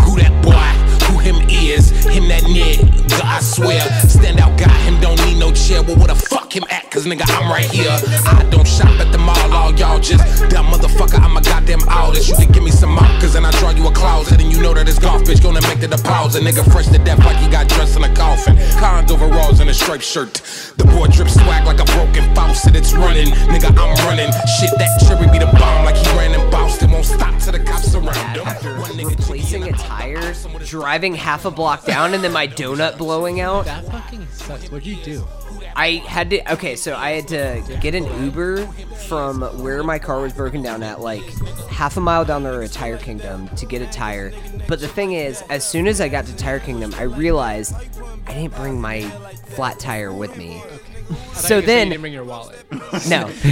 [SPEAKER 5] who that boy? Who him is? Him that nigga, I swear. Stand out guy, him don't need no chair. Well, where the fuck him at? Cause nigga, I'm right here. I don't shop at the mall, all y'all just dumb motherfucker. I'm a goddamn artist. You can give me some markers and I draw you a closet. And you know that this golf bitch gonna make the deposit. Nigga, fresh to death like he got dressed in a coffin. Cons overalls and a striped shirt. The boy drip swag like a broken faucet. It's running. Nigga, I'm running. Shit, that cherry be the bomb like he ran in Boston. Won't stop till the cops around him.
[SPEAKER 2] after
[SPEAKER 5] One nigga
[SPEAKER 2] replacing a tire, driving half a block down, and then my donut blowing out.
[SPEAKER 1] That fucking sucks. What'd you do?
[SPEAKER 2] I had to. Okay, so I had to get an Uber from where my car was broken down at, like half a mile down the road, Tire Kingdom, to get a tire. But the thing is, as soon as I got to Tire Kingdom, I realized I didn't bring my flat tire with me. So then-
[SPEAKER 1] you didn't bring your wallet.
[SPEAKER 2] No. [LAUGHS]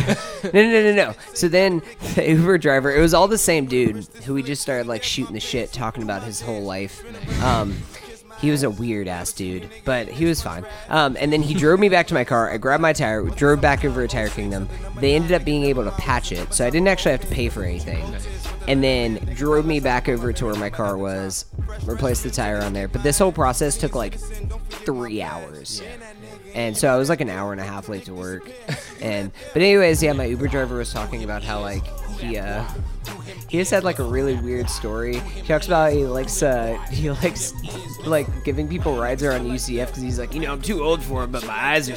[SPEAKER 2] no, no, no, no, no. So then [LAUGHS] the Uber driver, it was all the same dude who we just started like shooting the shit, talking about his whole life. Um, he was a weird ass dude, but he was fine. Um, and then he drove me back to my car. I grabbed my tire, drove back over to Tire Kingdom. They ended up being able to patch it, so I didn't actually have to pay for anything. And then drove me back over to where my car was, replaced the tire on there. But this whole process took like three hours. And so I was like an hour and a half late to work. And but anyways, yeah, my Uber driver was talking about how like he uh he just had like a really weird story. He talks about he likes uh he likes like giving people rides around UCF because he's like you know I'm too old for it, but my eyes are